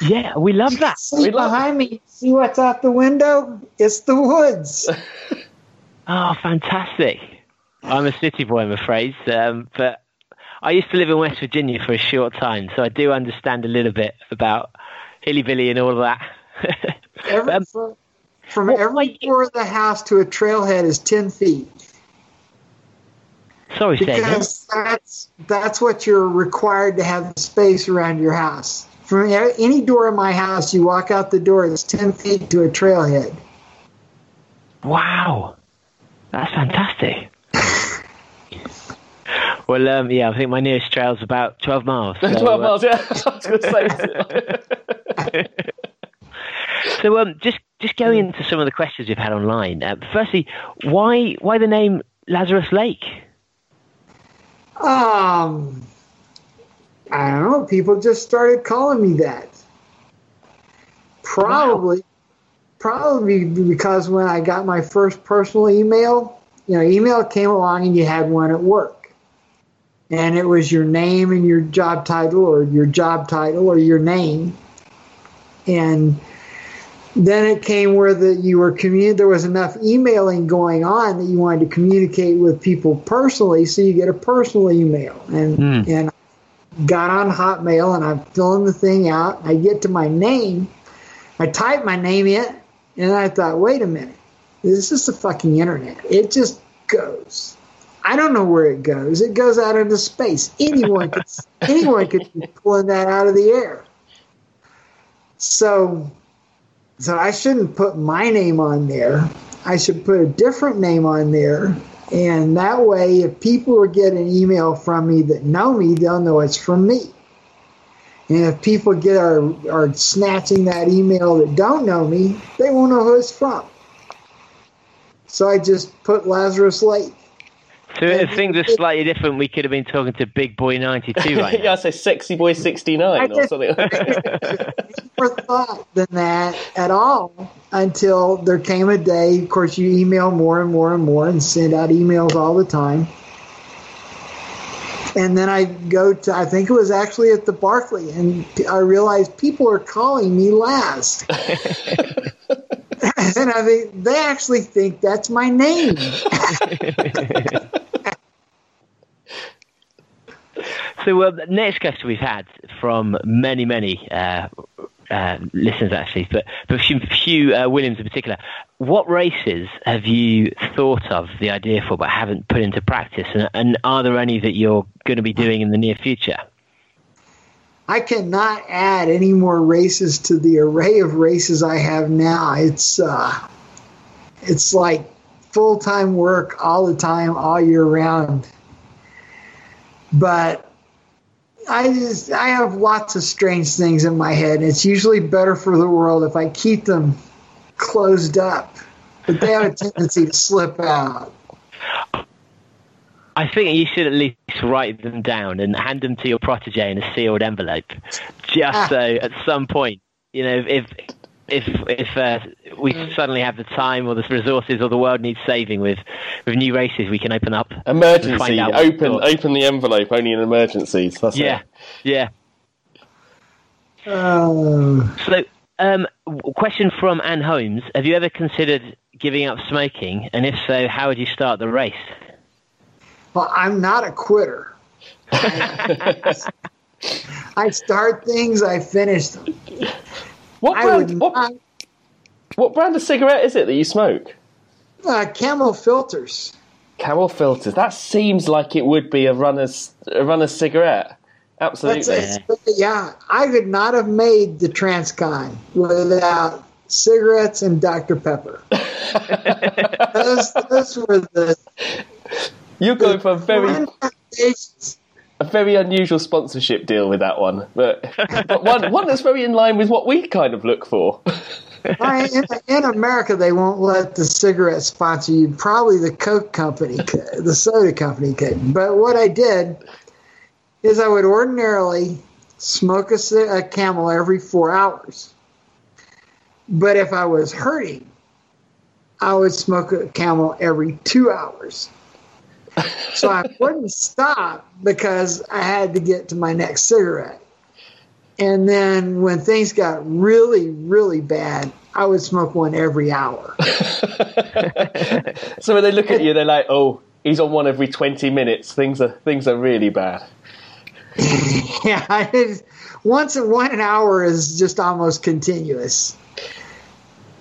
yeah, we love that. See We behind me, see what's out the window? It's the woods. <laughs> Oh, fantastic! I'm a city boy, I'm afraid, um, but I used to live in West Virginia for a short time, so I do understand a little bit about hilly billy and all of that. Every, from from what- every door of the house to a trailhead is 10 feet. Sorry, say again. because that's that's what you're required to have the space around your house. From any door of my house, you walk out the door, it's ten feet to a trailhead. Wow, that's fantastic. well, um, yeah, I think my nearest trail is about 12 miles. <laughs> so, 12 uh, miles, yeah. <laughs> <laughs> I was going to say. So, um, just just going into some of the questions we've had online. Uh, firstly, why why the name Lazarus Lake? Um, I don't know. People just started calling me that. Probably, probably because when I got my first personal email, you know, email came along and you had one at work, and it was your name and your job title, or your job title, or your name, and then it came where the you were communi- there was enough emailing going on that you wanted to communicate with people personally, so you get a personal email. And Hmm. and got on Hotmail and I'm filling the thing out. I get to my name, I type my name in, and I thought, wait a minute, this is the fucking internet. It just goes. I don't know where it goes. It goes out into space. Anyone could <laughs> anyone could be pulling that out of the air. So so I shouldn't put my name on there. I should put a different name on there. And that way, if people are getting an email from me that know me, they'll know it's from me. And if people get are, are snatching that email that don't know me, they won't know who it's from. So I just put Lazarus Lake. So if things are slightly different, we could have been talking to Big Boy 92 right <laughs> yeah, now. I say sexy boy 69 or something. More <laughs> thought than that at all until there came a day. Of course, you email more and more and more and send out emails all the time. And then I go to, I think it was actually at the Barkley, and I realized people are calling me Laz. <laughs> and I think they actually think that's my name. So uh, the next question we've had from many, many uh, uh, listeners actually, but but few, few uh, Williams in particular. What races have you thought of the idea for but haven't put into practice, and, and are there any that you're going to be doing in the near future? I cannot add any more races to the array of races I have now. It's uh, it's like full time work all the time, all year round. But I just I have lots of strange things in my head. and It's usually better for the world if I keep them closed up. But they have a tendency to slip out. I think you should at least write them down and hand them to your protege in a sealed envelope, just ah. so at some point, you know, if if if uh, we suddenly have the time or the resources or the world needs saving with with new races, we can open up. Emergency. find out what's Open open the envelope only in emergencies. That's Yeah, it. yeah. Uh, So, um, question from Anne Holmes: Have you ever considered giving up smoking? And if so, how would you start the race? Well, I'm not a quitter. <laughs> I start things, I finish them. What brand, what, not. what brand of cigarette is it that you smoke? Uh, camel filters. Camel filters. That seems like it would be a runner's a runner's cigarette. Absolutely. Yeah, I could not have made the Transcon without cigarettes, and Dr. Pepper. <laughs> those, those were the You're going for very. A very unusual sponsorship deal with that one, but but one <laughs> one that's very in line with what we kind of look for. I- in, in America, they won't let the cigarette sponsor you. Probably the Coke company could, the soda company could. But what I did is I would ordinarily smoke a, a camel every four hours. But if I was hurting, I would smoke a camel every two hours. <laughs> So I wouldn't stop because I had to get to my next cigarette. And then when things got really, really bad, I would smoke one every hour. <laughs> So when they look at you, they're like, "Oh, he's on one every twenty minutes. Things are things are really bad." <laughs> yeah, I once in one hour is just almost continuous.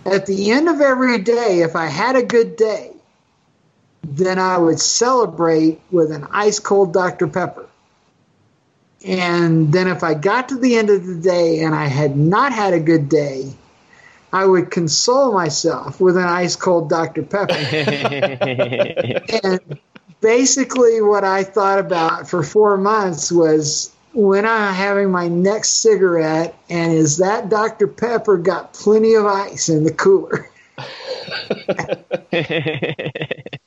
At the end of every day, if I had a good day, then I would celebrate with an ice cold Dr. Pepper. And then if I got to the end of the day and I had not had a good day, I would console myself with an ice cold Dr. Pepper. <laughs> and basically, what I thought about for four months was when I'm having my next cigarette, and is that Dr. Pepper got plenty of ice in the cooler? <laughs>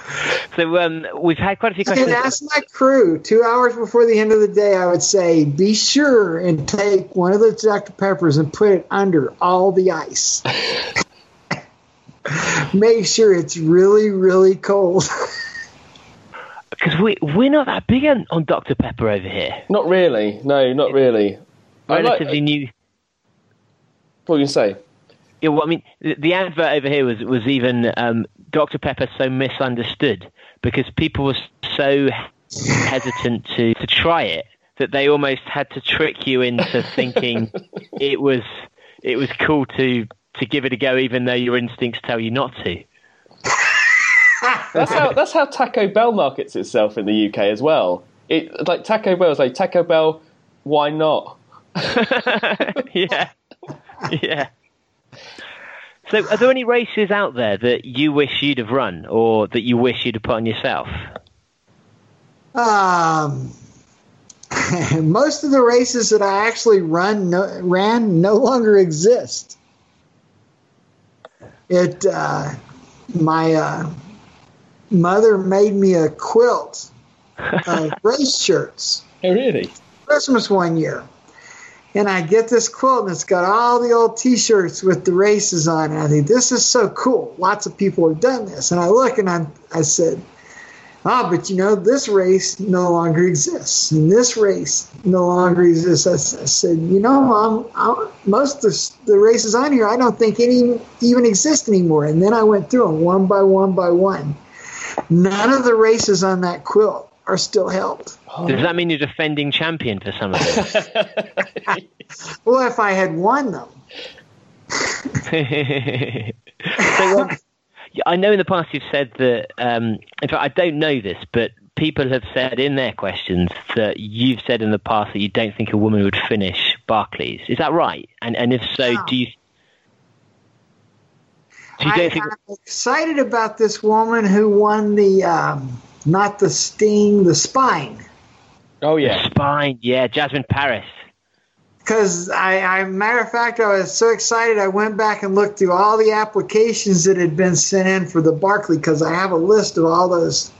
<laughs> so um, we've had quite a few questions. And questions. ask my crew two hours before the end of the day. I would say, be sure and take one of the Dr. Peppers and put it under all the ice. <laughs> Make sure it's really, really cold. <laughs> Because we, we're not that big on, on Dr. Pepper over here. Not really. No, not really. I like- Relatively new. What were you say? Yeah, well, I mean, the, the advert over here was was even um, Dr Pepper so misunderstood because people were so hesitant to, to try it that they almost had to trick you into thinking <laughs> it was it was cool to to give it a go, even though your instincts tell you not to. That's how that's how Taco Bell markets itself in the UK as well. It like Taco Bell is like Taco Bell. Why not? <laughs> yeah, yeah. So, are there any races out there that you wish you'd have run, or that you wish you'd have put on yourself? Um, <laughs> most of the races that I actually run no, ran no longer exist. It uh, my uh, mother made me a quilt of <laughs> race shirts Oh really? Christmas one year. And I get this quilt and it's got all the old t shirts with the races on it. I think this is so cool. Lots of people have done this. And I look and I, I said, Ah, but you know, this race no longer exists. And this race no longer exists. I said, You know, Mom, I, most of the races on here, I don't think any even exist anymore. And then I went through them one by one by one. None of the races on that quilt are still held. Does that mean you're defending champion for some of them? <laughs> Well, if I had won them. <laughs> so, um, I know in the past you've said that. Um, in fact, I don't know this, but people have said in their questions that you've said in the past that you don't think a woman would finish Barkleys. Is that right? And and if so, No. do you? I, am excited about this woman who won the, um, not the Sting, the Spine. Oh yeah. Spine, yeah, Jasmin Paris. Because I, I, matter of fact, I was so excited. I went back and looked through all the applications that had been sent in for the Barkley because I have a list of all those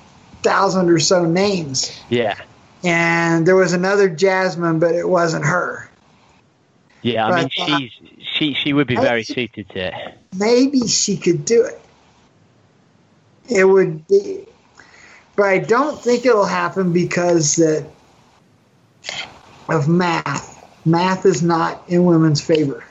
thousand or so names. Yeah, And there was another Jasmine, but it wasn't her. yeah. I mean, But, uh, she's she she would be I very suited to it. maybe she could do it. It would be, but I don't think it'll happen because that of math. Math is not in women's favor.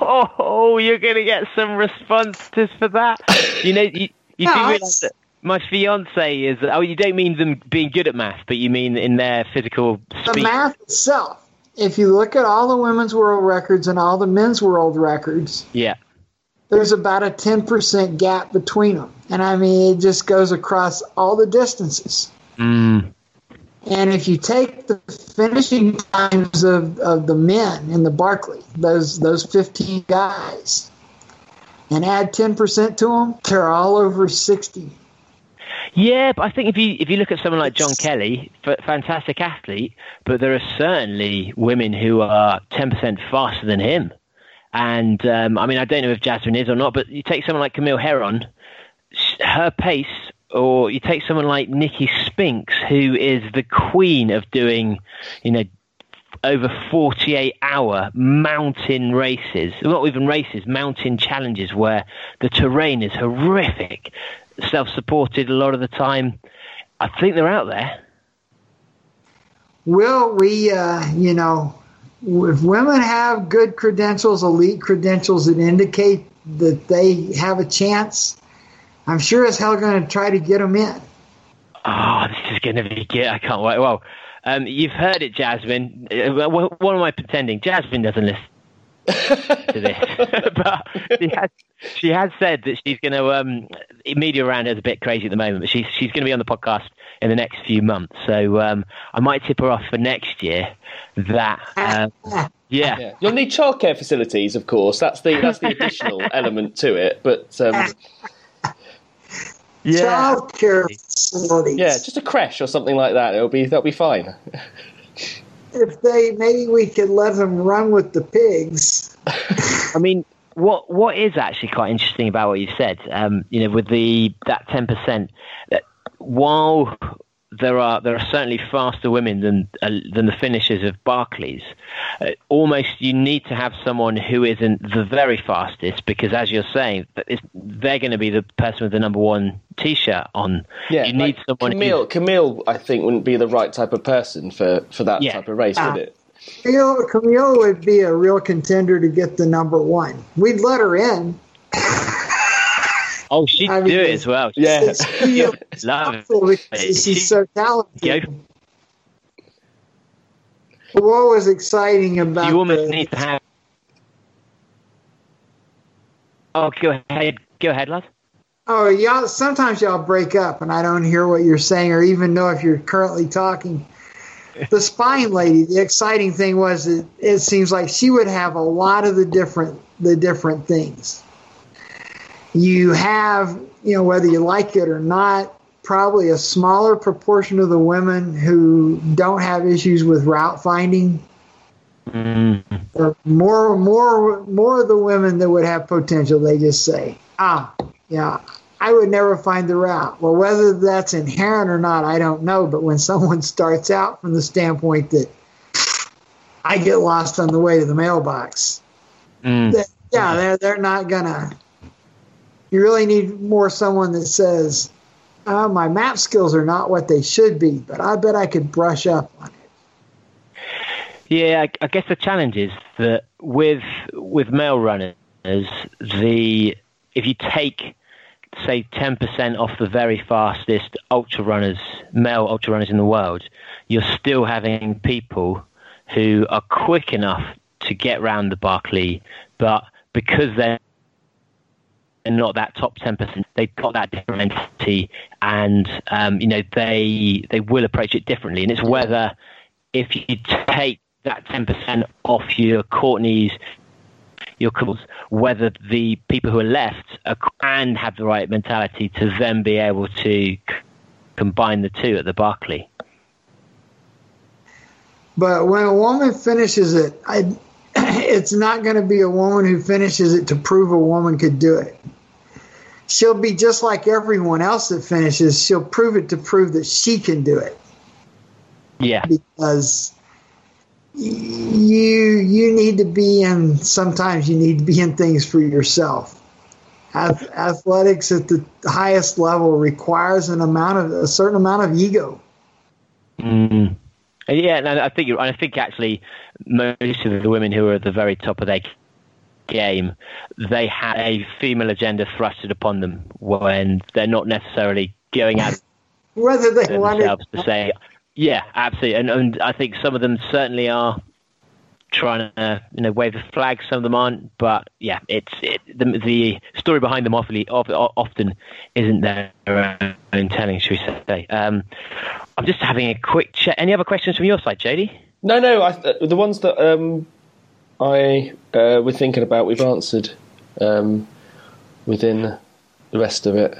Oh, you're going to get some responses for that. You know, you, you No, do realize that my fiance is. Oh, you don't mean them being good at math, but you mean in their physical The math itself. If you look at all the women's world records and all the men's world records, Yeah, there's about a 10% gap between them. And I mean, it just goes across all the distances. mm, And if you take the finishing times of, of the men in the Barkley, those those 15 guys, and add 10% to them, they're all over 60. Yeah, but I think if you if you look at someone like John Kelly, f- fantastic athlete, but there are certainly women who are ten percent faster than him. And um, I mean, I don't know if Jasmin is or not, but you take someone like Camille Herron, her pace, or you take someone like Nicky Spinks, who is the queen of doing, you know, over 48 hour mountain races, not even races, mountain challenges where the terrain is horrific, self supported a lot of the time. I think they're out there. Will we, uh, you know, if women have good credentials, elite credentials that indicate that they have a chance, I'm sure as hell going to try to get them in. Oh, this is going to be good. I can't wait. Well, um, you've heard it, Jasmin. Uh, What am I pretending? Jasmin doesn't listen <laughs> to this, <laughs> but she has, she has said that she's going to. Um, media around her is a bit crazy at the moment, but she's she's going to be on the podcast in the next few months. So um, I might tip her off for next year. That um, <laughs> yeah. Yeah. You'll need childcare facilities, of course. That's the that's the additional <laughs> element to it. But um, <laughs> yeah. Child care facilities. yeah, just a creche or something like that. It'll be that'll be fine. If they, maybe we could let them run with the pigs. I mean, what what is actually quite interesting about what you said, um, you know, with the that ten percent, while there are there are certainly faster women than uh, than the finishers of Barkleys. Uh, almost you need to have someone who isn't the very fastest because, as you're saying, that is- they're going to be the person with the number one T-shirt on. Yeah, you need like someone. who- Camille, Camille, I think wouldn't be the right type of person for, for that Yeah. type of race, Ah. would it? Camille, Camille would be a real contender to get the number one. We'd let her in. <laughs> oh, she'd I mean, do it as well. Yeah. It's <laughs> Love it. possible because she's so talented. Go. What was exciting about You almost the- need to have. Oh, go ahead, go ahead, love. Oh, y'all. Sometimes y'all break up, and I don't hear what you're saying, or even know if you're currently talking. <laughs> The spine lady. The exciting thing was that it seems like she would have a lot of the different the different things. You have, you know, whether you like it or not, probably a smaller proportion of the women who don't have issues with route finding Mm. or more more more of the women that would have potential they just say ah yeah i would never find the route well whether that's inherent or not i don't know but when <laughs> someone starts out from the standpoint that i get lost on the way to the mailbox Mm. that, yeah they're, they're not gonna you really need more someone that says uh, my map skills are not what they should be but i bet i could brush up on it. Yeah, I, I guess the challenge is that with with male runners, the if you take say ten percent off the very fastest ultra runners, male ultra runners in the world, you're still having people who are quick enough to get round the Barkley, but because they're not that top ten percent, they've got that different mentality, and um, you know they they will approach it differently, and it's whether if you take that 10% off your Courtney's, your calls, whether the people who are left and have the right mentality to then be able to c- combine the two at the Barkley. But when a woman finishes it, I, <clears throat> it's not going to be a woman who finishes it to prove a woman could do it. She'll be just like everyone else that finishes. She'll prove it to prove that she can do it Yeah, because you you need to be in. Sometimes you need to be in things for yourself. Ath- Athletics at the highest level requires an amount of a certain amount of ego. Mm. Yeah, and I think I think actually most of the women who are at the very top of their game, they have a female agenda thrusted upon them when they're not necessarily going out <laughs> Whether they want it themselves to say, yeah, absolutely. And, and I think some of them certainly are trying to, you know, wave the flag. Some of them aren't, but yeah, it's it, the the story behind them awfully, of- often isn't their own telling, should we say? Um, I'm just having a quick check. Any other questions from your side, Jody? No, no. I, the ones that um, I uh, were thinking about, we've answered. Um, within the rest of it.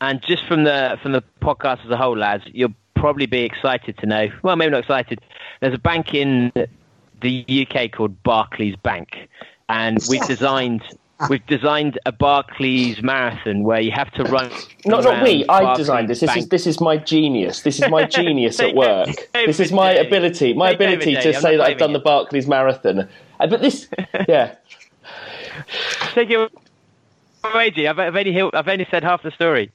And just from the from the podcast as a whole, Laz, you'll probably be excited to know. Well, maybe not excited. There's a bank in the UK called Barclays Bank, and we've designed we've designed a Barclays marathon where you have to run. Not not we. I designed this. This is this is my genius. This is my genius at <laughs> work. This is my ability. My ability to say that I've done the Barclays Marathon. Uh, But this, yeah. <laughs> Take it away, G. I've, I've only I've only said half the story.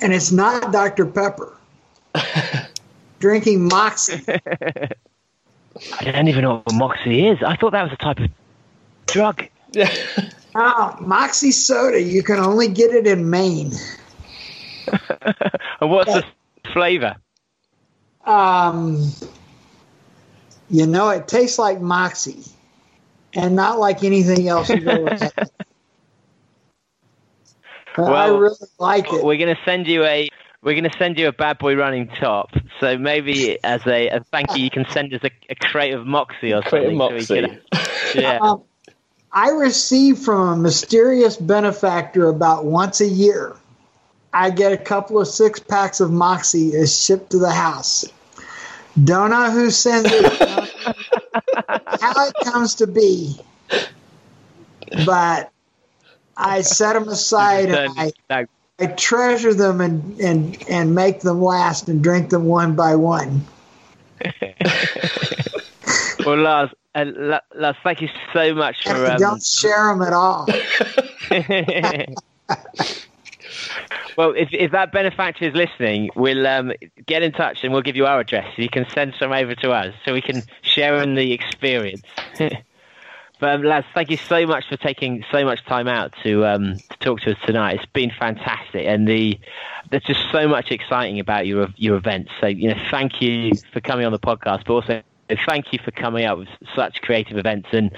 And it's not Dr. Pepper. <laughs> Drinking Moxie. I don't even know what Moxie is. I thought that was a type of drug. <laughs> Oh, Moxie soda. You can only get it in Maine. And what's the flavour? Um, you know, it tastes like Moxie, and not like anything else you've ever had. But I really like it. We're going to send you a we're going to send you a bad boy running top. So maybe as a, a thank you, you can send us a, a crate of Moxie or Crate of something. so Moxie. can- yeah. <laughs> Um, I receive from a mysterious benefactor about once a year. I get a couple of six packs of Moxie is shipped to the house. Don't know who sends it, don't <laughs> know how it comes to be, but I set them aside and I, I treasure them and, and, and make them last and drink them one by one. <laughs> well, Laz, uh, Laz, thank you so much for. Um, don't share them at all. <laughs> <laughs> well, if, if that benefactor is listening, we'll um, get in touch and we'll give you our address. You can send some over to us so we can share in the experience. <laughs> but um, Laz, thank you so much for taking so much time out to um, to talk to us tonight. It's been fantastic, and the there's just so much exciting about your your events. So you know, thank you for coming on the podcast, but also thank you for coming up with such creative events and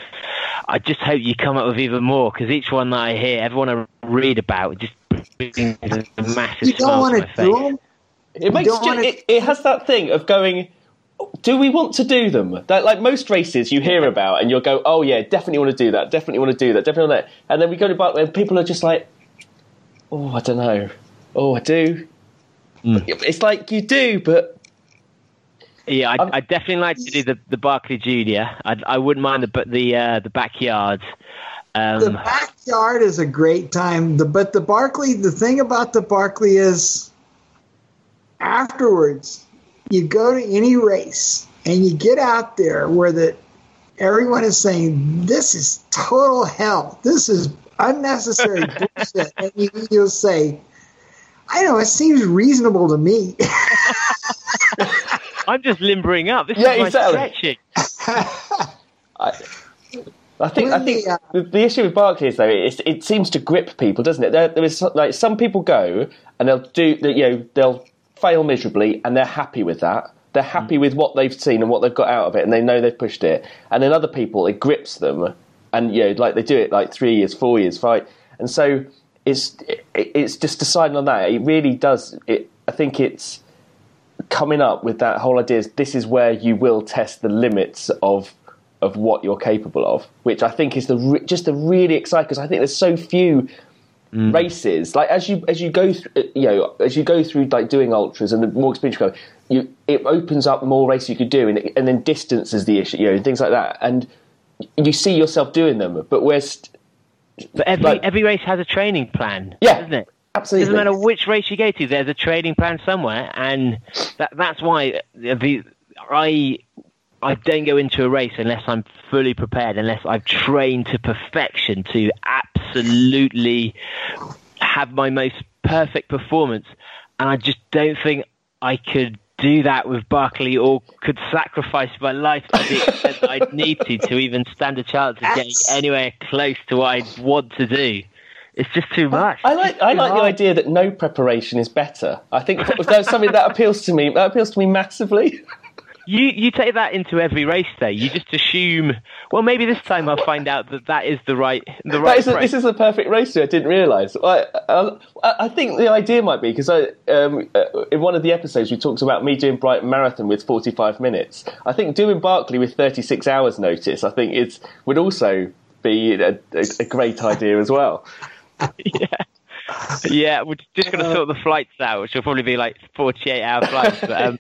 I just hope you come up with even more because each one that I hear, everyone I read about, just massive You don't want to to do them? It makes don't ju- wanna- it, it has that thing of going. Do we want to do them? That, like most races you hear about, and you'll go, "Oh yeah, definitely want to do that. Definitely want to do that. Definitely want that." And then we go to Barkley, and people are just like, "Oh, I don't know. Oh, I do." It's like you do, but Yeah, I'm- I I definitely like to do the the Barkley Junior. I I wouldn't mind the the uh, the backyard. The Um, backyard is a great time. The, but the Barkley, the thing about the Barkley is afterwards, you go to any race and you get out there where the everyone is saying this is total hell. This is unnecessary <laughs> bullshit, and you, you'll say, "I know it seems reasonable to me." <laughs> I'm just limbering up. This Yeah, is my exactly. stretching. <laughs> I, I think I think the, the, the issue with Barkley is though it, it seems to grip people, doesn't it? There, there is like some people go and they'll do you know they'll fail miserably and they're happy with that. They're happy mm. with what they've seen and what they've got out of it, and they know they've pushed it. And then other people, it grips them, and you know, like they do it like three years, four years, five, and so it's it, it's just deciding on that. It really does. It I think it's coming up with that whole idea. Is this is where you will test the limits of of what you're capable of, which I think is the re- just the really exciting because I think there's so few mm. races. Like as you as you go through, you know, as you go through like doing ultras and the more experience you go, you it opens up more races you could do, and, and then distance is the issue, you know, and things like that, and you see yourself doing them. But we're st- But every Like- every race has a training plan, Yeah, doesn't it? absolutely Doesn't matter which race you go to, there's a training plan somewhere, and that, that's why the, I I don't go into a race unless I'm fully prepared, unless I've trained to perfection to absolutely have my most perfect performance, and I just don't think I could do that with Barkley or could sacrifice my life to the extent that I'd need to to even stand a chance of getting anywhere close to what I'd want to do. It's just too much. I like I like the idea that no preparation is better. I think that's something that appeals to me. That appeals to me massively. <laughs> You you take that into every race day. You just assume. Well, maybe this time I'll find out that that is the right the right is a, this is a perfect race. Day, I didn't realise. I, I, I think the idea might be because I um, uh, in one of the episodes we talked about me doing Brighton Marathon with 45 minutes. I think doing Barkley with 36 hours notice. I think it's would also be a, a, a great idea as well. <laughs> yeah. Yeah, we're just going to sort the flights out, which will probably be like 48 hour flights. But, um,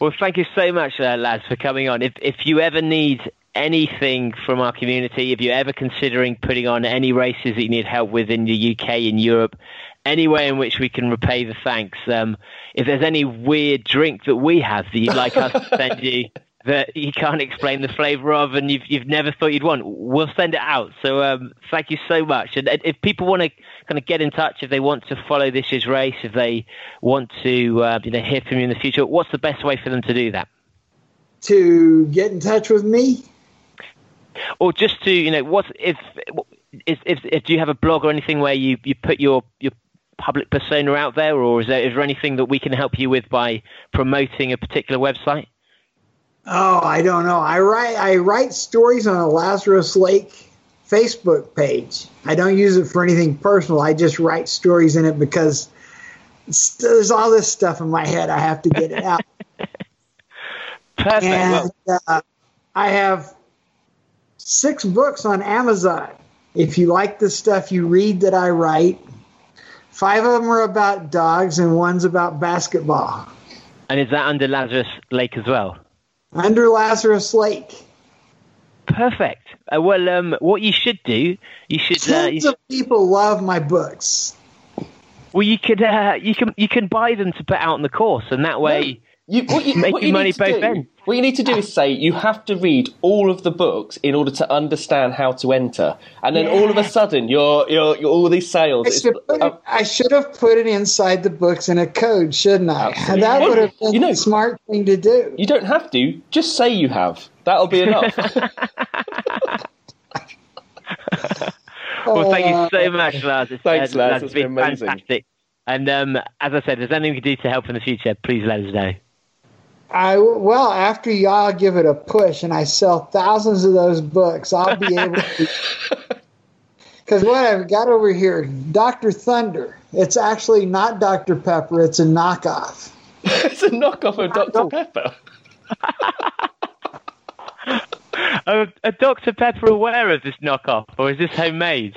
well, thank you so much, uh, Laz, for coming on. If, if you ever need anything from our community, if you're ever considering putting on any races that you need help with in the UK, in Europe, any way in which we can repay the thanks, um, if there's any weird drink that we have that you'd like us to send <laughs> you, that you can't explain the flavour of and you've, you've never thought you'd want, we'll send it out. So um, thank you so much. And if people want to kind of get in touch, if they want to follow this year's race, if they want to uh, you know, hear from you in the future, what's the best way for them to do that? To get in touch with me? Or just to, you know, what if, if, if, if do you have a blog or anything where you, you put your, your public persona out there, or is there, is there anything that we can help you with by promoting a particular website? Oh, I don't know. I write I write stories on a Lazarus Lake Facebook page. I don't use it for anything personal. I just write stories in it because there's all this stuff in my head. I have to get it out. <laughs> Perfect. And uh, I have six books on Amazon. If you like the stuff you read that I write, five of them are about dogs and one's about basketball. And is that under Lazarus Lake as well? Under Lazarus Lake. Perfect. Uh, well, um, what you should do, you should. Uh, Tons you, of people love my books. well, you could. Uh, you can. You can buy them to put out on the course, and that way, You, what you, Making what you money need to both do, ends. What you need to do is say you have to read all of the books in order to understand how to enter, and then all of a sudden, you're, you're, you're all these sales. I should, put it, I should have put it inside the books in a code, shouldn't I? Absolutely. That would have been You know- the smart thing to do. you don't have to. Just say you have. That'll be enough. <laughs> <laughs> well, thank you so much, Laz. It's, Thanks, uh, Laz. Laz, It's been been amazing. fantastic. And um, as I said, if there's anything we can do to help in the future, please let us know. I well, after y'all give it a push and I sell thousands of those books, I'll be able to. <laughs> Because what I've got over here, Dr. Thunder, it's actually not Dr. Pepper, it's a knockoff. <laughs> it's a knockoff of Dr. Pepper. <laughs> Are, are Dr. Pepper aware of this knockoff, or is this homemade?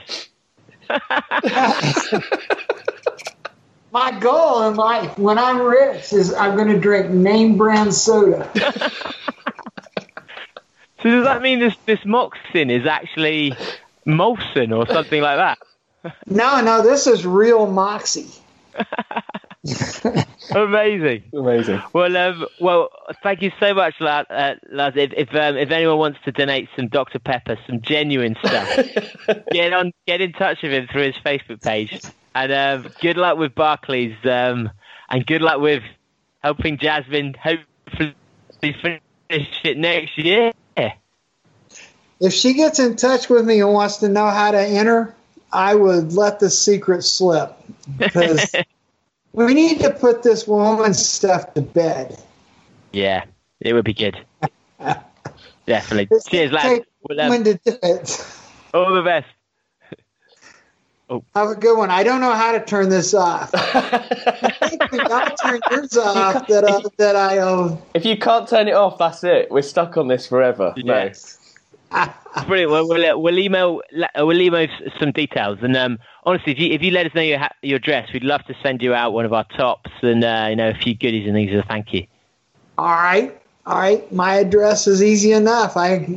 My goal in life, when I'm rich, is I'm going to drink name brand soda. <laughs> So does that mean this this Moxin is actually Molson or something like that? <laughs> No, no, this is real Moxie. <laughs> Amazing. Amazing. Well, um, well, thank you so much, Laz. Uh, Laz. If if, um, if anyone wants to donate some Dr Pepper, some genuine stuff, get on, get in touch with him through his Facebook page. And um, good luck with Barkleys, um, and good luck with helping Jasmin hopefully finish it next year. If she gets in touch with me and wants to know how to enter, I would let the secret slip because <laughs> we need to put this woman's stuff to bed. Yeah, it would be good. <laughs> Definitely. Cheers, lads. Well, um, to do it. all the best. Have a good one. I don't know how to turn this off. I think when y'all turn yours off, that, uh, that I uh, If you can't turn it off, that's it. We're stuck on this forever. No. Yeah. <laughs> Brilliant. Well, we'll, uh, we'll email uh, we'll email some details. And um, honestly, if you, if you let us know your ha- your address, we'd love to send you out one of our tops and uh, you know a few goodies and things as a thank you. All right. All right. My address is easy enough. I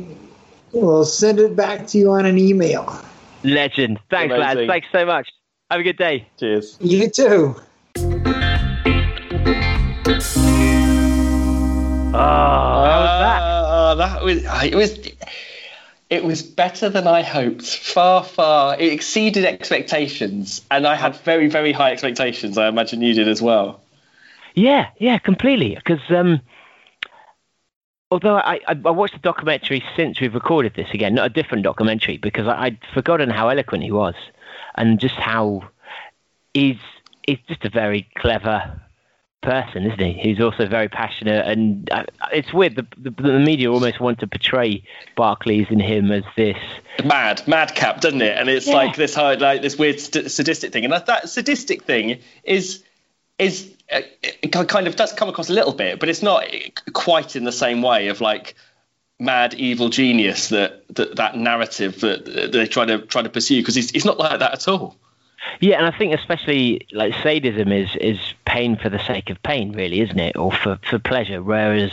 will send it back to you on an email. Legend. Thanks, lads. Thanks so much. Have a good day. Cheers. You too. Oh, how that? Uh, that was it was it was better than I hoped. Far, far it exceeded expectations, and I had very, very high expectations. I imagine you did as well. Yeah, yeah, completely. Because um, although I, I, I watched the documentary since we've recorded this again, not a different documentary, because I, I'd forgotten how eloquent he was, and just how he's he's just a very clever person, isn't he? He's also very passionate, and uh, it's weird. The, the, the media almost want to portray Barkleys and him as this. Mad, madcap, doesn't it? And it's Yeah. like this hard, like this weird st- sadistic thing, and that, that sadistic thing is is it kind of does come across a little bit, but it's not quite in the same way of like mad evil genius that that, that narrative that, that they try to try to pursue because it's, it's not like that at all. Yeah, and I think especially like sadism is is pain for the sake of pain, really, isn't it, or for for pleasure? Whereas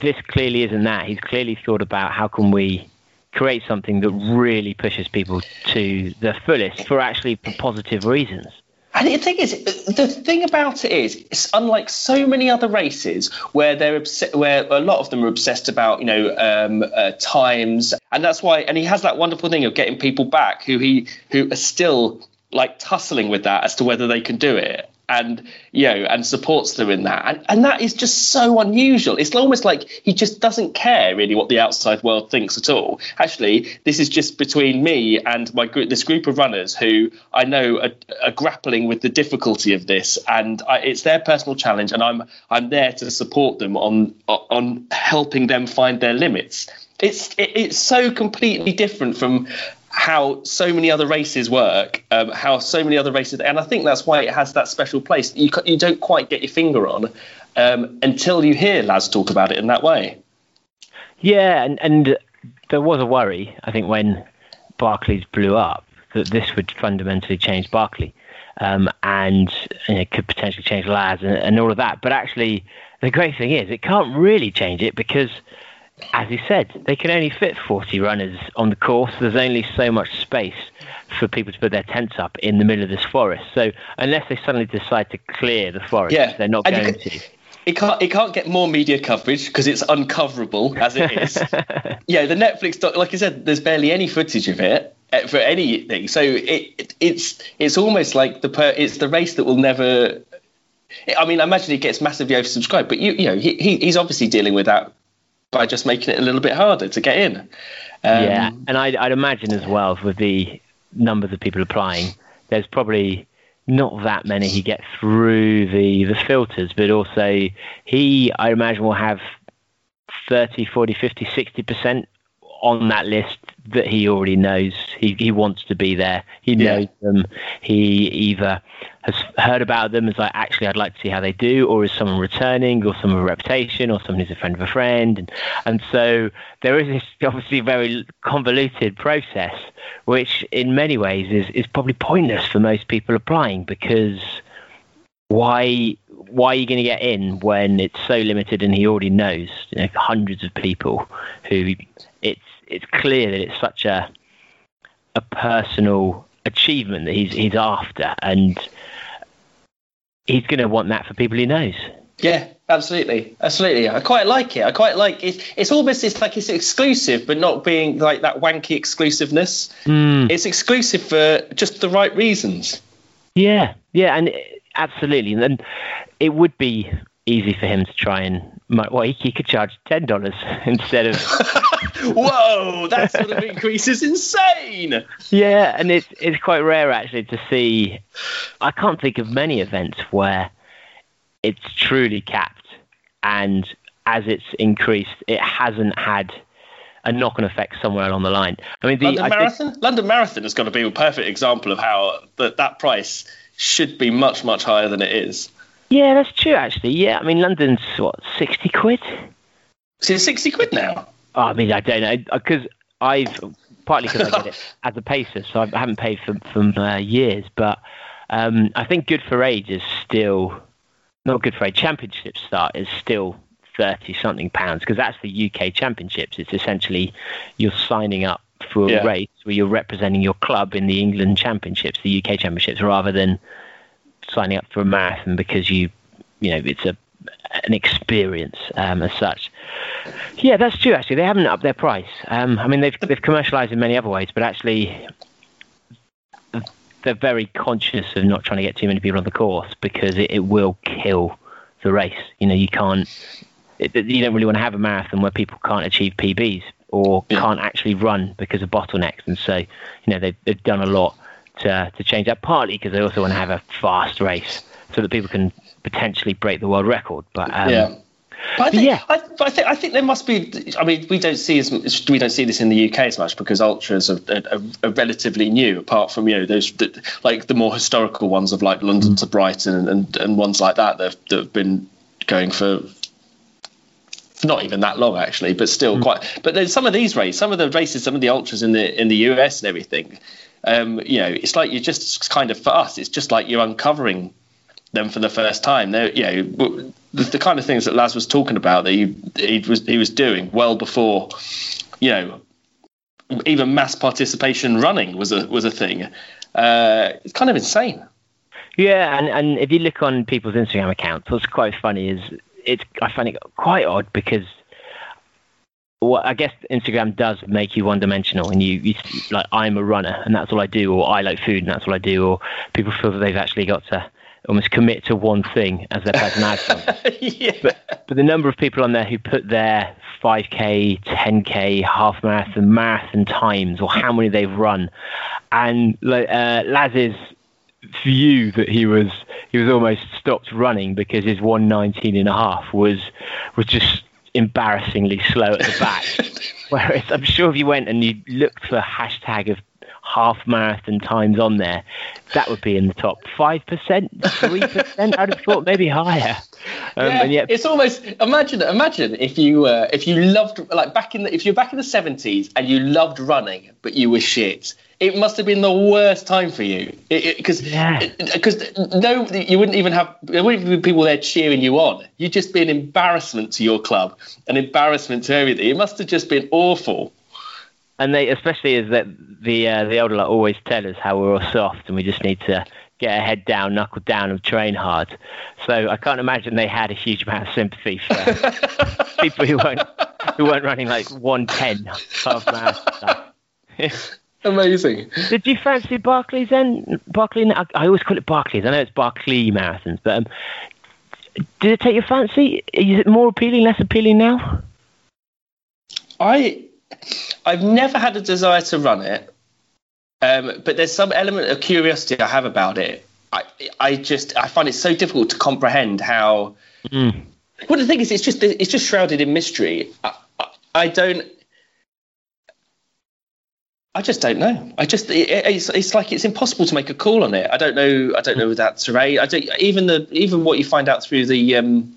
this clearly isn't that. He's clearly thought about how can we create something that really pushes people to the fullest for actually for positive reasons. And the thing is, the thing about it is, it's unlike so many other races where they're obs- where a lot of them are obsessed about, you know, um, uh, times, and that's why. And he has that wonderful thing of getting people back who he who are still like tussling with that as to whether they can do it and you know and supports them in that. And, and that is just so unusual. It's almost like he just doesn't care really what the outside world thinks at all. Actually this is just between me and my group this group of runners who i know are, are grappling with the difficulty of this. And I, it's their personal challenge and i'm i'm there to support them on on helping them find their limits. It's it, it's so completely different from how so many other races work, um, how so many other races, and I think that's why it has that special place. You you don't quite get your finger on um, until you hear Laz talk about it in that way. Yeah, and and there was a worry, I think, when Barkleys blew up that this would fundamentally change Barkley, um, and you know, could potentially change Laz and, and all of that. But actually, the great thing is, it can't really change it because as he said, they can only fit 40 runners on the course. There's only so much space for people to put their tents up in the middle of this forest. So unless they suddenly decide to clear the forest, Yeah, they're not and going can- to. It can't it can't get more media coverage because it's uncoverable as it is. <laughs> yeah, the Netflix doc, like I said, there's barely any footage of it uh, for anything. So it, it it's it's almost like the per, it's the race that will never. I mean, I imagine it gets massively oversubscribed, but you you know he, he he's obviously dealing with that by just making it a little bit harder to get in. Um, yeah, and I'd, I'd imagine as well with the numbers of people applying, there's probably not that many who get through the, the filters, but also he, I imagine, will have 30, 40, 50, 60% on that list that he already knows. He, he wants to be there. He Yeah. knows them. He either has heard about them as like, actually, I'd like to see how they do, or is someone returning, or someone with a reputation, or someone who's a friend of a friend. And, and so there is this obviously very convoluted process, which in many ways is, is probably pointless for most people applying because why why are you going to get in when it's so limited and he already knows you know, hundreds of people who it's it's clear that it's such a a personal achievement that he's he's after and he's going to want that for people he knows Yeah, absolutely, absolutely. I quite like it. I quite like it. It's almost it's like it's exclusive, but not being like that wanky exclusiveness. Hmm. It's exclusive for just the right reasons. Yeah, yeah, and absolutely, and then it would be easy for him to try and well, he, he could charge ten dollars <laughs> instead of <laughs> <laughs> Whoa, that sort of increase is insane. yeah, and it's it's quite rare actually to see. I can't think of many events where it's truly capped, and as it's increased, it hasn't had a knock-on effect somewhere along the line. I mean, the London I think- Marathon. London Marathon has got to be a perfect example of how that that price should be much much higher than it is. yeah, that's true actually. Yeah, I mean, London's what sixty quid. So it's sixty quid now. Oh, I mean, I don't know because I've partly because I get it <laughs> as a pacer, so I haven't paid for for uh, years. But um, I think Good for Age is still not Good for Age. Championship start is still thirty something pounds because that's the UK Championships. It's essentially you're signing up for a Yeah. race where you're representing your club in the England Championships, the UK Championships, rather than signing up for a marathon because you you know it's a an experience um, as such. Yeah, that's true. Actually, they haven't upped their price. Um, I mean, they've they've commercialised in many other ways, but actually, they're very conscious of not trying to get too many people on the course because it, it will kill the race. You know, you can't. It, you don't really want to have a marathon where people can't achieve PBs or Yeah. can't actually run because of bottlenecks. And so, you know, they've they've done a lot to to change that. Partly because they also want to have a fast race so that people can potentially break the world record. But um, yeah. But I think, yeah. I, but I think I think there must be. I mean, we don't see as much- we don't see this in the UK as much because ultras are, are, are relatively new. Apart from you know those the, like the more historical ones of like London Mm. to Brighton and, and, and ones like that that have, that have been going for not even that long actually, but still quite. But then some of these races, some of the races, some of the ultras in the in the US and everything, um, you know, it's like you're just kind of for us, it's just like you're uncovering them for the first time. They're, you know, the, the kind of things that Laz was talking about that he, he was he was doing well before, you know, even mass participation running was a was a thing. Uh, it's kind of insane. Yeah, and, and if you look on people's Instagram accounts, what's quite funny is it's I find it quite odd because well, I guess Instagram does make you one dimensional, and you, you like I'm a runner and that's all I do, or I like food and that's all I do, or people feel that they've actually got to almost commit to one thing as their personality. <laughs> yeah. but but the number of people on there who put their 5k, 10k, half marathon, marathon times, or how many they've run, and like, uh, Laz's view that he was he was almost stopped running because his 119 and a half was was just embarrassingly slow at the back. <laughs> Whereas I'm sure if you went and you looked for a hashtag of half marathon times on there, that would be in the top five percent, three percent. I'd have thought maybe higher. Um, yeah, and yet, it's almost imagine imagine if you uh, if you loved like back in the if you're back in the seventies and you loved running but you were shit. It must have been the worst time for you because Yeah. because no you wouldn't even have there wouldn't be people there cheering you on. You'd just be an embarrassment to your club, an embarrassment to everything. It must have just been awful. And they especially is that the uh, the older lot always tell us how we're all soft and we just need to get our head down, knuckle down, and train hard. So I can't imagine they had a huge amount of sympathy for <laughs> people who weren't who weren't running like one ten half marathon. <laughs> Amazing. Did you fancy Barkleys then? Barkley, I, I always call it Barkleys. I know it's Barkley marathons, but um, did it take your fancy? Is it more appealing, less appealing now? I I've never had a desire to run it, um, but there's some element of curiosity I have about it. I I just I find it so difficult to comprehend how. Well, the thing is, it's just it's just shrouded in mystery. I, I, I don't. I just don't know. I just it, it's it's like it's impossible to make a call on it. I don't know. I don't know that terrain. I don't even the even what you find out through the um,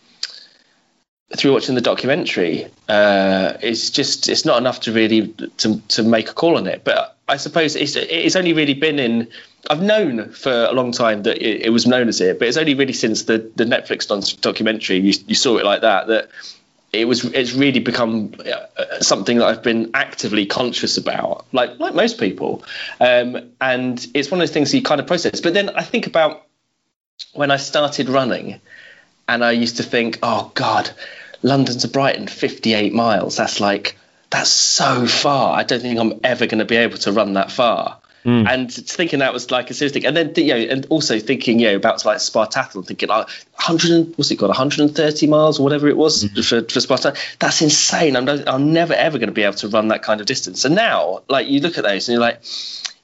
through watching the documentary, uh, it's just it's not enough to really to to make a call on it. But I suppose it's it's only really been in. I've known for a long time that it, it was known as it, but it's only really since the the Netflix documentary you you saw it like that that it was it's really become uh, something that I've been actively conscious about, like like most people. Um, and it's one of those things you kind of process. But then I think about when I started running, and I used to think, oh God, London to Brighton, 58 miles. That's like, that's so far. I don't think I'm ever going to be able to run that far. Hmm. And thinking that was like a serious thing, and then you know, and also thinking you know about like Spartathlon, thinking like 100, and- what's it called, 130 miles or whatever it was hmm. for for Sparta. That's insane. I'm not, I'm never ever going to be able to run that kind of distance. And now, like you look at those and you're like,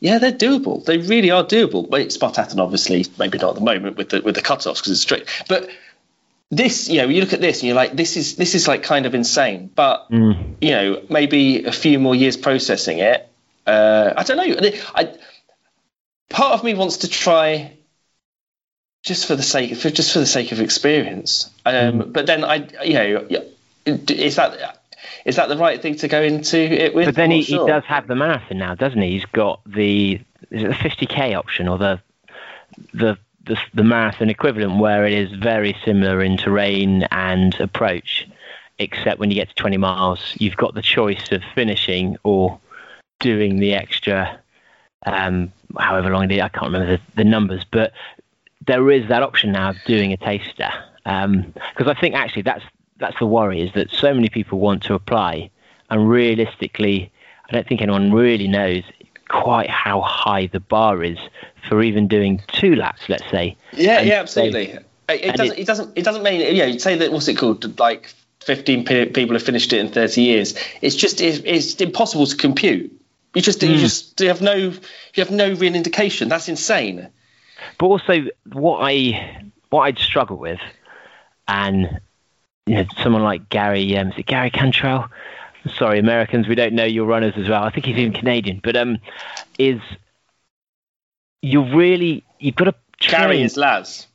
yeah, they're doable. They really are doable. Well, Spartathlon, obviously, maybe not at the moment with the with the cutoffs because it's strict, but this you know you look at this and you're like this is this is like kind of insane but you know maybe a few more years processing it uh i don't know. I part of me wants to try just for the sake for just for the sake of experience. Um but then i you know is that is that the right thing to go into it with? But then he, sure. he does have the marathon now, doesn't he? He's got the is it the 50k option or the the the, the marathon equivalent, where it is very similar in terrain and approach, except when you get to 20 miles, you've got the choice of finishing or doing the extra, um, however long it is. I can't remember the, the numbers, but there is that option now of doing a taster. Because I think actually that's that's the worry is that so many people want to apply, and realistically, I don't think anyone really knows quite how high the bar is for even doing two laps. Let's say. Yeah, And yeah, they- absolutely. It, it doesn't. it- It, doesn't. It doesn't mean. You know, say that. What's it called? Like fifteen pe- people have finished it in thirty years. It's just. It's, it's impossible to compute. You just. Hmm. You just. You have no. You have no real indication. That's insane. But also, what I what I'd struggle with, and you know, someone like Gary, um, is it Gary Cantrell? Sorry, Americans, we don't know your runners as well. I think he's even Canadian, but um, is you really you've got to train. Gary is Laz.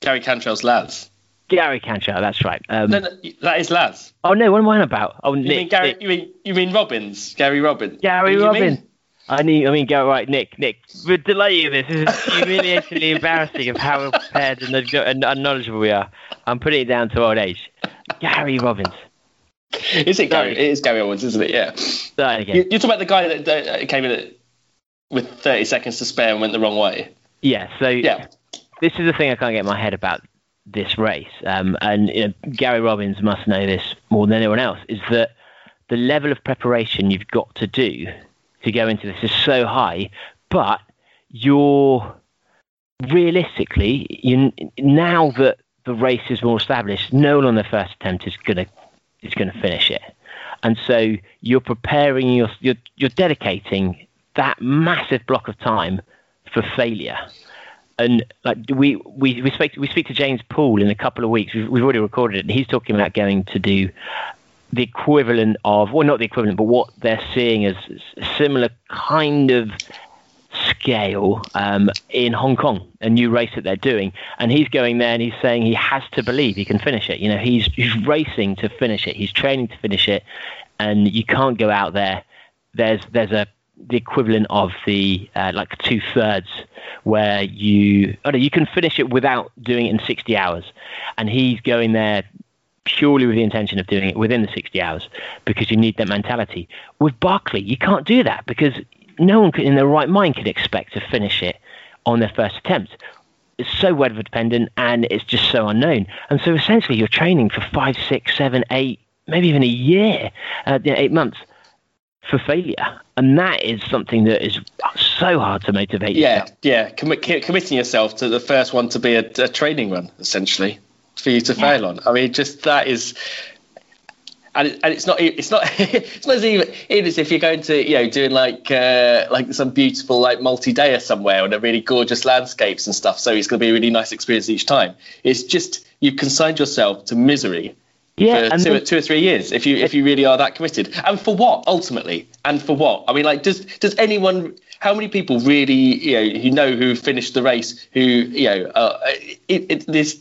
Gary Cantrell's Laz. Gary Cantrell, that's right. Um, No, no, that is Laz. oh no, what am I on about? Oh, You Nick, mean Gary? Nick. You mean you mean Robbins? Gary Robbins? Gary Who do you mean? Robbins. I need, I mean, go right, Nick. Nick, we're delaying this. This is humiliatingly embarrassing of how prepared and, and unknowledgeable we are. I'm putting it down to old age. Gary Robbins. <laughs> Is it Gary? It is Gary Owens, isn't it? Yeah. You, again. you're talking about the guy that, that came in at, with 30 seconds to spare and went the wrong way. Yeah. So Yeah. this is the thing I can't get my head about this race, um, and you know, Gary Robbins must know this more than anyone else. Is that the level of preparation you've got to do to go into this is so high, but you're realistically, you now that the race is more established, no one on the first attempt is gonna is gonna finish it, and so you're preparing your you're you're dedicating that massive block of time for failure. And like we we we speak we speak to James Poole in a couple of weeks. We've, we've already recorded it, and he's talking about going to do the equivalent of, well, not the equivalent, but what they're seeing as similar kind of scale um, in Hong Kong, a new race that they're doing. And he's going there and he's saying he has to believe he can finish it. You know, he's, he's racing to finish it, he's training to finish it, and you can't go out there. There's, there's a, the equivalent of the uh, like two thirds where you oh no, you can finish it without doing it in 60 hours and he's going there purely with the intention of doing it within the 60 hours because you need that mentality. With Barkley, you can't do that because no one could, in their right mind could expect to finish it on their first attempt. It's so weather dependent and it's just so unknown. And so essentially, you're training for five, six, seven, eight, maybe even a year, uh, eight months for failure. And that is something that is so hard to motivate Yeah, yourself. yeah. Ki- committing yourself to the first one to be a, a training run, essentially, for you to fail on. I mean, just that is. And, it, and it's not it's not <laughs> it's not as even, even as if you're going to you know doing like uh, like some beautiful like multi-dayer somewhere on a really gorgeous landscapes and stuff. So it's going to be a really nice experience each time. It's just you've consigned yourself to misery Yeah, for and two, then- two or three years if you if you really are that committed. And for what ultimately? And for what? I mean like does does anyone how many people really you know who know who finished the race who you know uh, it, it this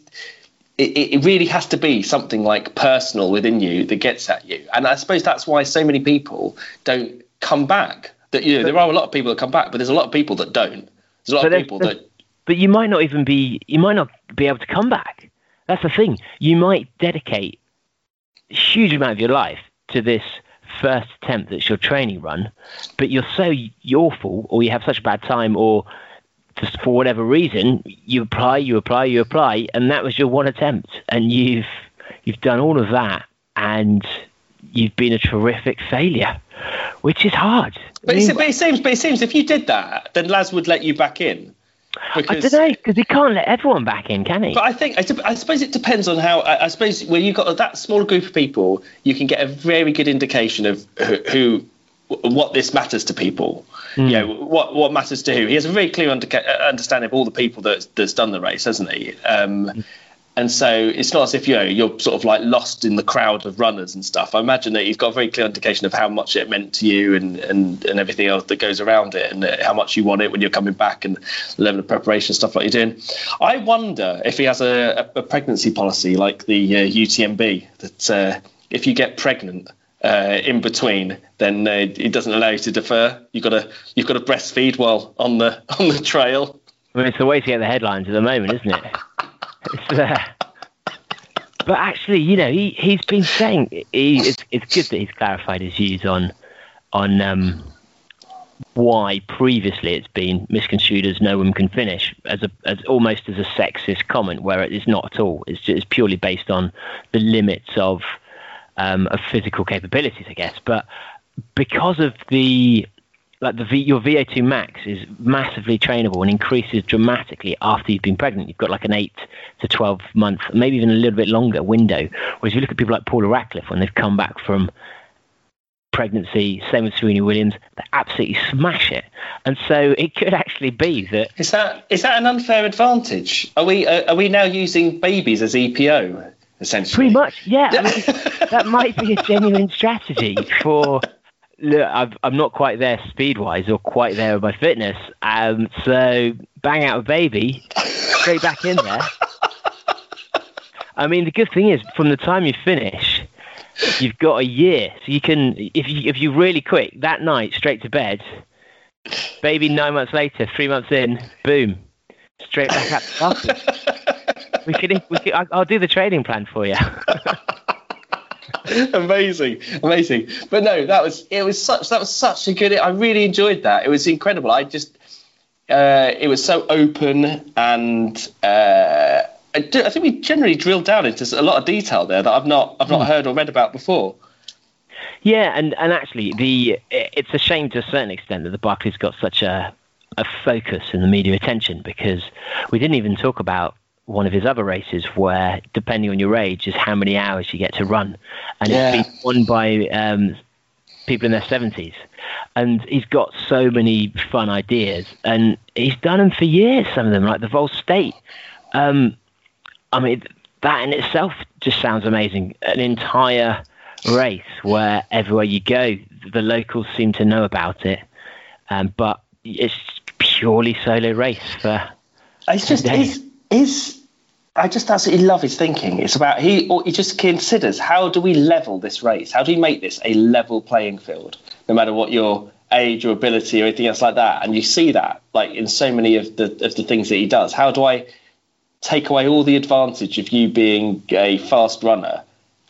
it, it really has to be something like personal within you that gets at you. And i suppose that's why so many people don't come back. That you know there are a lot of people that come back but there's a lot of people that don't. There's a lot of people that but you might not even be you might not be able to come back. That's the thing. You might dedicate a huge amount of your life to this first attempt that's your training run but you're so awful or you have such a bad time or just for whatever reason you apply you apply you apply and that was your one attempt. And you've you've done all of that and you've been a terrific failure which is hard. But, I it, mean, but it seems but it seems if you did that then Laz would let you back in. I don't know because he can't let everyone back in can he? But I think I, suppose it depends on how. I, I suppose when you've got that small group of people, you can get a very good indication of who, who what this matters to people. You know what what matters to who. He has a very clear underca- understanding of all the people that that's done the race, hasn't he? Um, and so it's not as if you know you're sort of like lost in the crowd of runners and stuff. I imagine that he's got a very clear indication of how much it meant to you and and, and everything else that goes around it, and uh, how much you want it when you're coming back, and the level of preparation stuff like you're doing. I wonder if he has a, a, a pregnancy policy like the uh, UTMB that uh, if you get pregnant. Uh, in between, then uh, it doesn't allow you to defer. You've got to you've got to breastfeed while on the <laughs> on the trail. I mean, it's the way to get the headlines at the moment, isn't it? It's, uh, but actually, you know, he he's been saying he, it's it's good that he's clarified his views on on um, why previously it's been misconstrued as no woman can finish as a as almost as a sexist comment, where it is not at all. It's just purely based on the limits of um, of physical capabilities, I guess. But because of the like the v, your VO2 max is massively trainable and increases dramatically after you've been pregnant. You've got like an eight to twelve month, maybe even a little bit longer window. Whereas if you look at people like Paula Radcliffe when they've come back from pregnancy, same with Serena Williams, they absolutely smash it. And so it could actually be that Is that is that an unfair advantage? Are we uh, are we now using babies as EPO essentially? Pretty much, yeah. I mean, <laughs> that might be a genuine strategy for. Look, I've, I'm not quite there speed wise or quite there with my fitness. Um, so bang out a baby, straight back in there. I mean, the good thing is, from the time you finish, you've got a year, so you can, if you if you really quick that night, straight to bed. Baby, nine months later, three months in, boom, straight back up. <laughs> We could, we could, I'll do the trading plan for you. <laughs> amazing, amazing. But no, that was it. Was such that was such a good. I really enjoyed that. It was incredible. I just uh, it was so open and. Uh, I, do, I think we generally drilled down into a lot of detail there that I've not I've not heard or read about before. Yeah, and, and actually, the it's a shame to a certain extent that the Barkleys got such a a focus in the media attention because we didn't even talk about one of his other races where, depending on your age, is how many hours you get to run, and Yeah. it's been won by um, people in their seventies, and he's got so many fun ideas, and he's done them for years. Some of them, like the Vol State. Um, I mean, that in itself just sounds amazing. An entire race where everywhere you go, the locals seem to know about it, um, but it's purely solo race for. It's just his. I just absolutely love his thinking. It's about he or he just considers how do we level this race? How do we make this a level playing field, no matter what your age or ability or anything else like that? And you see that like in so many of the of the things that he does. How do I take away all the advantage of you being a fast runner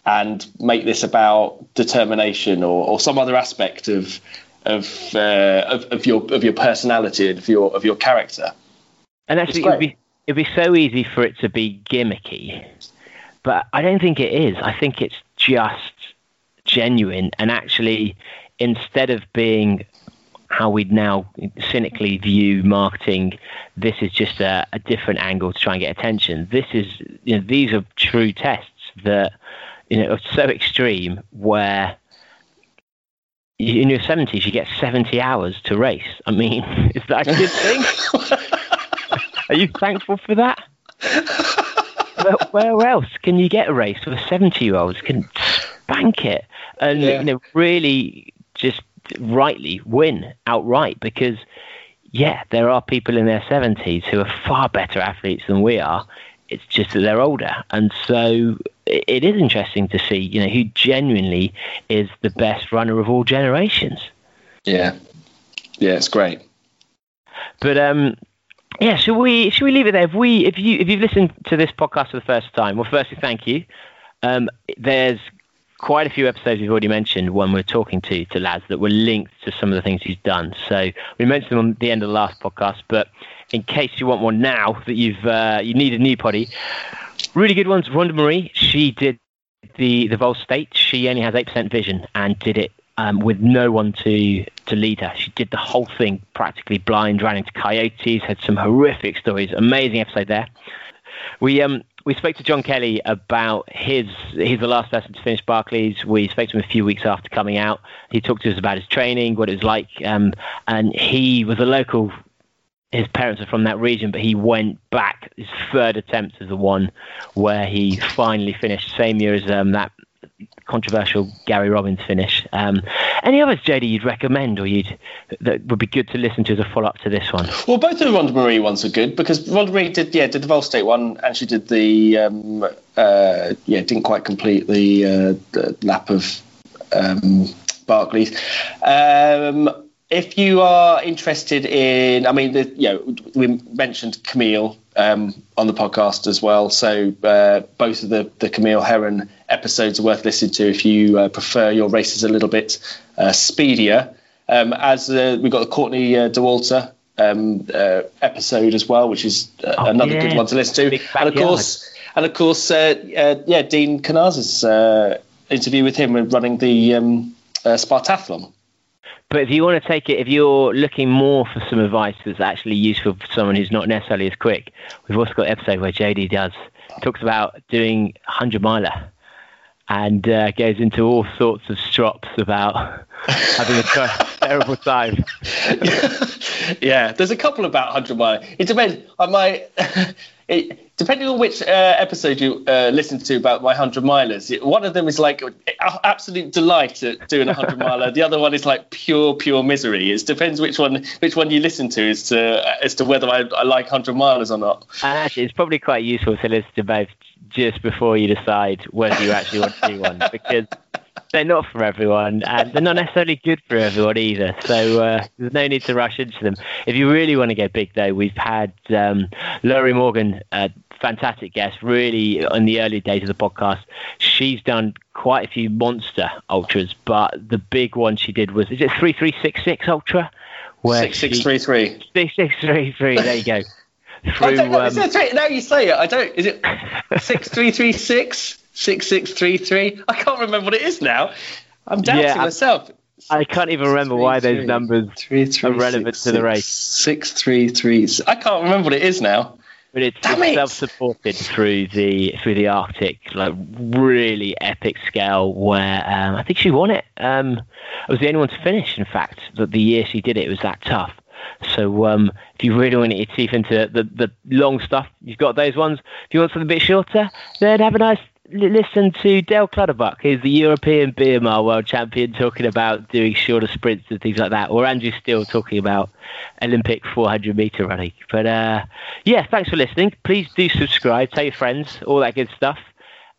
and make this about determination or, or some other aspect of of, uh, of of your of your personality and of your of your character? And actually, it'd be it'd be so easy for it to be gimmicky, but I don't think it is. I think it's just genuine, and actually, instead of being how we'd now cynically view marketing, this is just a, a different angle to try and get attention. This is, you know, these are true tests that, you know, are so extreme where in your 70s you get 70 hours to race. I mean, <laughs> is that a good thing? <laughs> Are you thankful for that? <laughs> where, where else can you get a race where 70 year olds can spank it and Yeah. you know really just rightly win outright because yeah there are people in their 70s who are far better athletes than we are it's just that they're older and so it, it is interesting to see you know who genuinely is the best runner of all generations Yeah, yeah, it's great. But um, yeah, should we should we leave it there? If we if you if you've listened to this podcast for the first time, well, firstly, thank you. Um, there's quite a few episodes we've already mentioned when we're talking to to lads that were linked to some of the things he's done. So we mentioned them on the end of the last podcast, but in case you want one now that you've uh, you need a new potty, really good ones. Rhonda Marie, she did the the Vol State. She only has eight percent vision and did it um, with no one to to lead her. She did the whole thing practically blind, ran into coyotes, had some horrific stories. Amazing episode there. We um we spoke to John Kelly about his he's the last person to finish Barkleys. We spoke to him a few weeks after coming out. He talked to us about his training, what it was like, um, and he was a local. His parents are from that region, but he went back. His third attempt is the one where he finally finished, same year as um, that controversial Gary Robbins finish. Um, any others, JD, you'd recommend or you'd that would be good to listen to as a follow up to this one? Well, both of the Rhonda Marie ones are good because Rhonda Marie did yeah did the Vol State one and she did the um, uh, yeah didn't quite complete the, uh, the lap of um, Barkleys. Um, if you are interested in, I mean, the, you know, we mentioned Camille um, on the podcast as well. So uh, both of the the Camille Herron episodes are worth listening to if you uh, prefer your races a little bit uh, speedier. Um, as uh, we've got the Courtney uh, Dauwalter um, uh, episode as well, which is uh, Oh, another yeah. good one to listen to. And of course, and of course, uh, uh, yeah, Dean Karnazes's uh, interview with him running the um, uh, Spartathlon. But if you want to take it, if you're looking more for some advice that's actually useful for someone who's not necessarily as quick, we've also got an episode where JD does talks about doing 100 miler and uh, goes into all sorts of strops about <laughs> having a ter- terrible time. <laughs> yeah, there's a couple about 100 mile. It depends. I might. <laughs> it, depending on which uh, episode you uh, listen to about my hundred milers, one of them is like absolute delight at doing a hundred miler. The other one is like pure, pure misery. It depends which one which one you listen to as to as to whether I, I like hundred milers or not. And actually, it's probably quite useful to listen to both just before you decide whether you actually want to do one because they're not for everyone and they're not necessarily good for everyone either. So uh, there's no need to rush into them. If you really want to get big, though, we've had um, Laurie Morgan, a fantastic guest, really in the early days of the podcast. She's done quite a few monster ultras, but the big one she did was is it 3366 Ultra? Where Six six she- three three. 6633, there you go. <laughs> I Through, don't know. um, is it three- now you say it, I don't. Is it <laughs> six three three six six six three three? I can't remember what it is now. I'm doubting Yeah, myself. I can't even remember why those Three, numbers three, three, are relevant six, to the race. Six three three. I can't remember what it is now. But it's, Damn it's it! self-supported through the through the Arctic, like really epic scale. Where um, I think she won it. Um, I was the only one to finish. In fact, that the year she did it, it was that tough. So um, if you really want to get your teeth into the, the long stuff, you've got those ones. If you want something a bit shorter, then have a nice listen to Dale Clutterbuck, who's the European mile world champion, talking about doing shorter sprints and things like that. Or Andrew Steele talking about Olympic 400 meter running. But uh, yeah, thanks for listening. Please do subscribe, tell your friends, all that good stuff.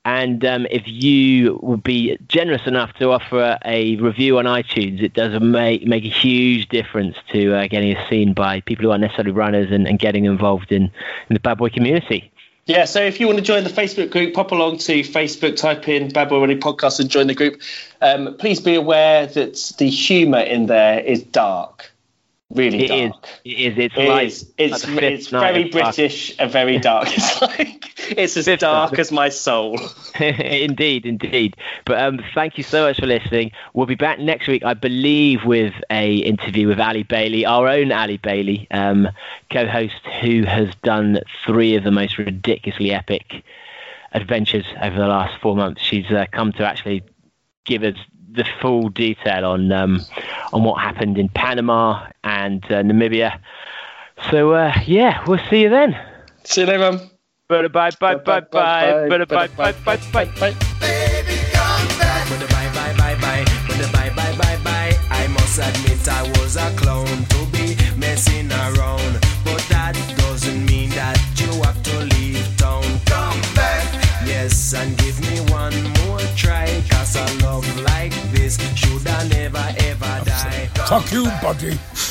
And um, if you would be generous enough to offer a review on iTunes, it does make make a huge difference to uh, getting us seen by people who aren't necessarily runners and, and getting involved in, in the bad boy community. Yeah, so if you want to join the Facebook group, pop along to Facebook, type in Bad Boy Running Podcast and join the group. Um, please be aware that the humour in there is dark. Really It is. dark. It is. It's It like is. It's, like it's very. British and very dark. It's <laughs> like it's as dark as my soul. <laughs> indeed, indeed. But um, thank you so much for listening. We'll be back next week, I believe, with a interview with Ali Bailey, our own Ali Bailey, um, co-host who has done three of the most ridiculously epic adventures over the last four months. She's uh, come to actually give us the full detail on um, on what happened in Panama and uh, Namibia. So uh, yeah, we'll see you then. See you later, man. Bye bye bye bye bye bye bye bye bye bye. Baby, come back. With the bye bye bye bye, with the bye bye bye bye. I must admit Fuck you, buddy.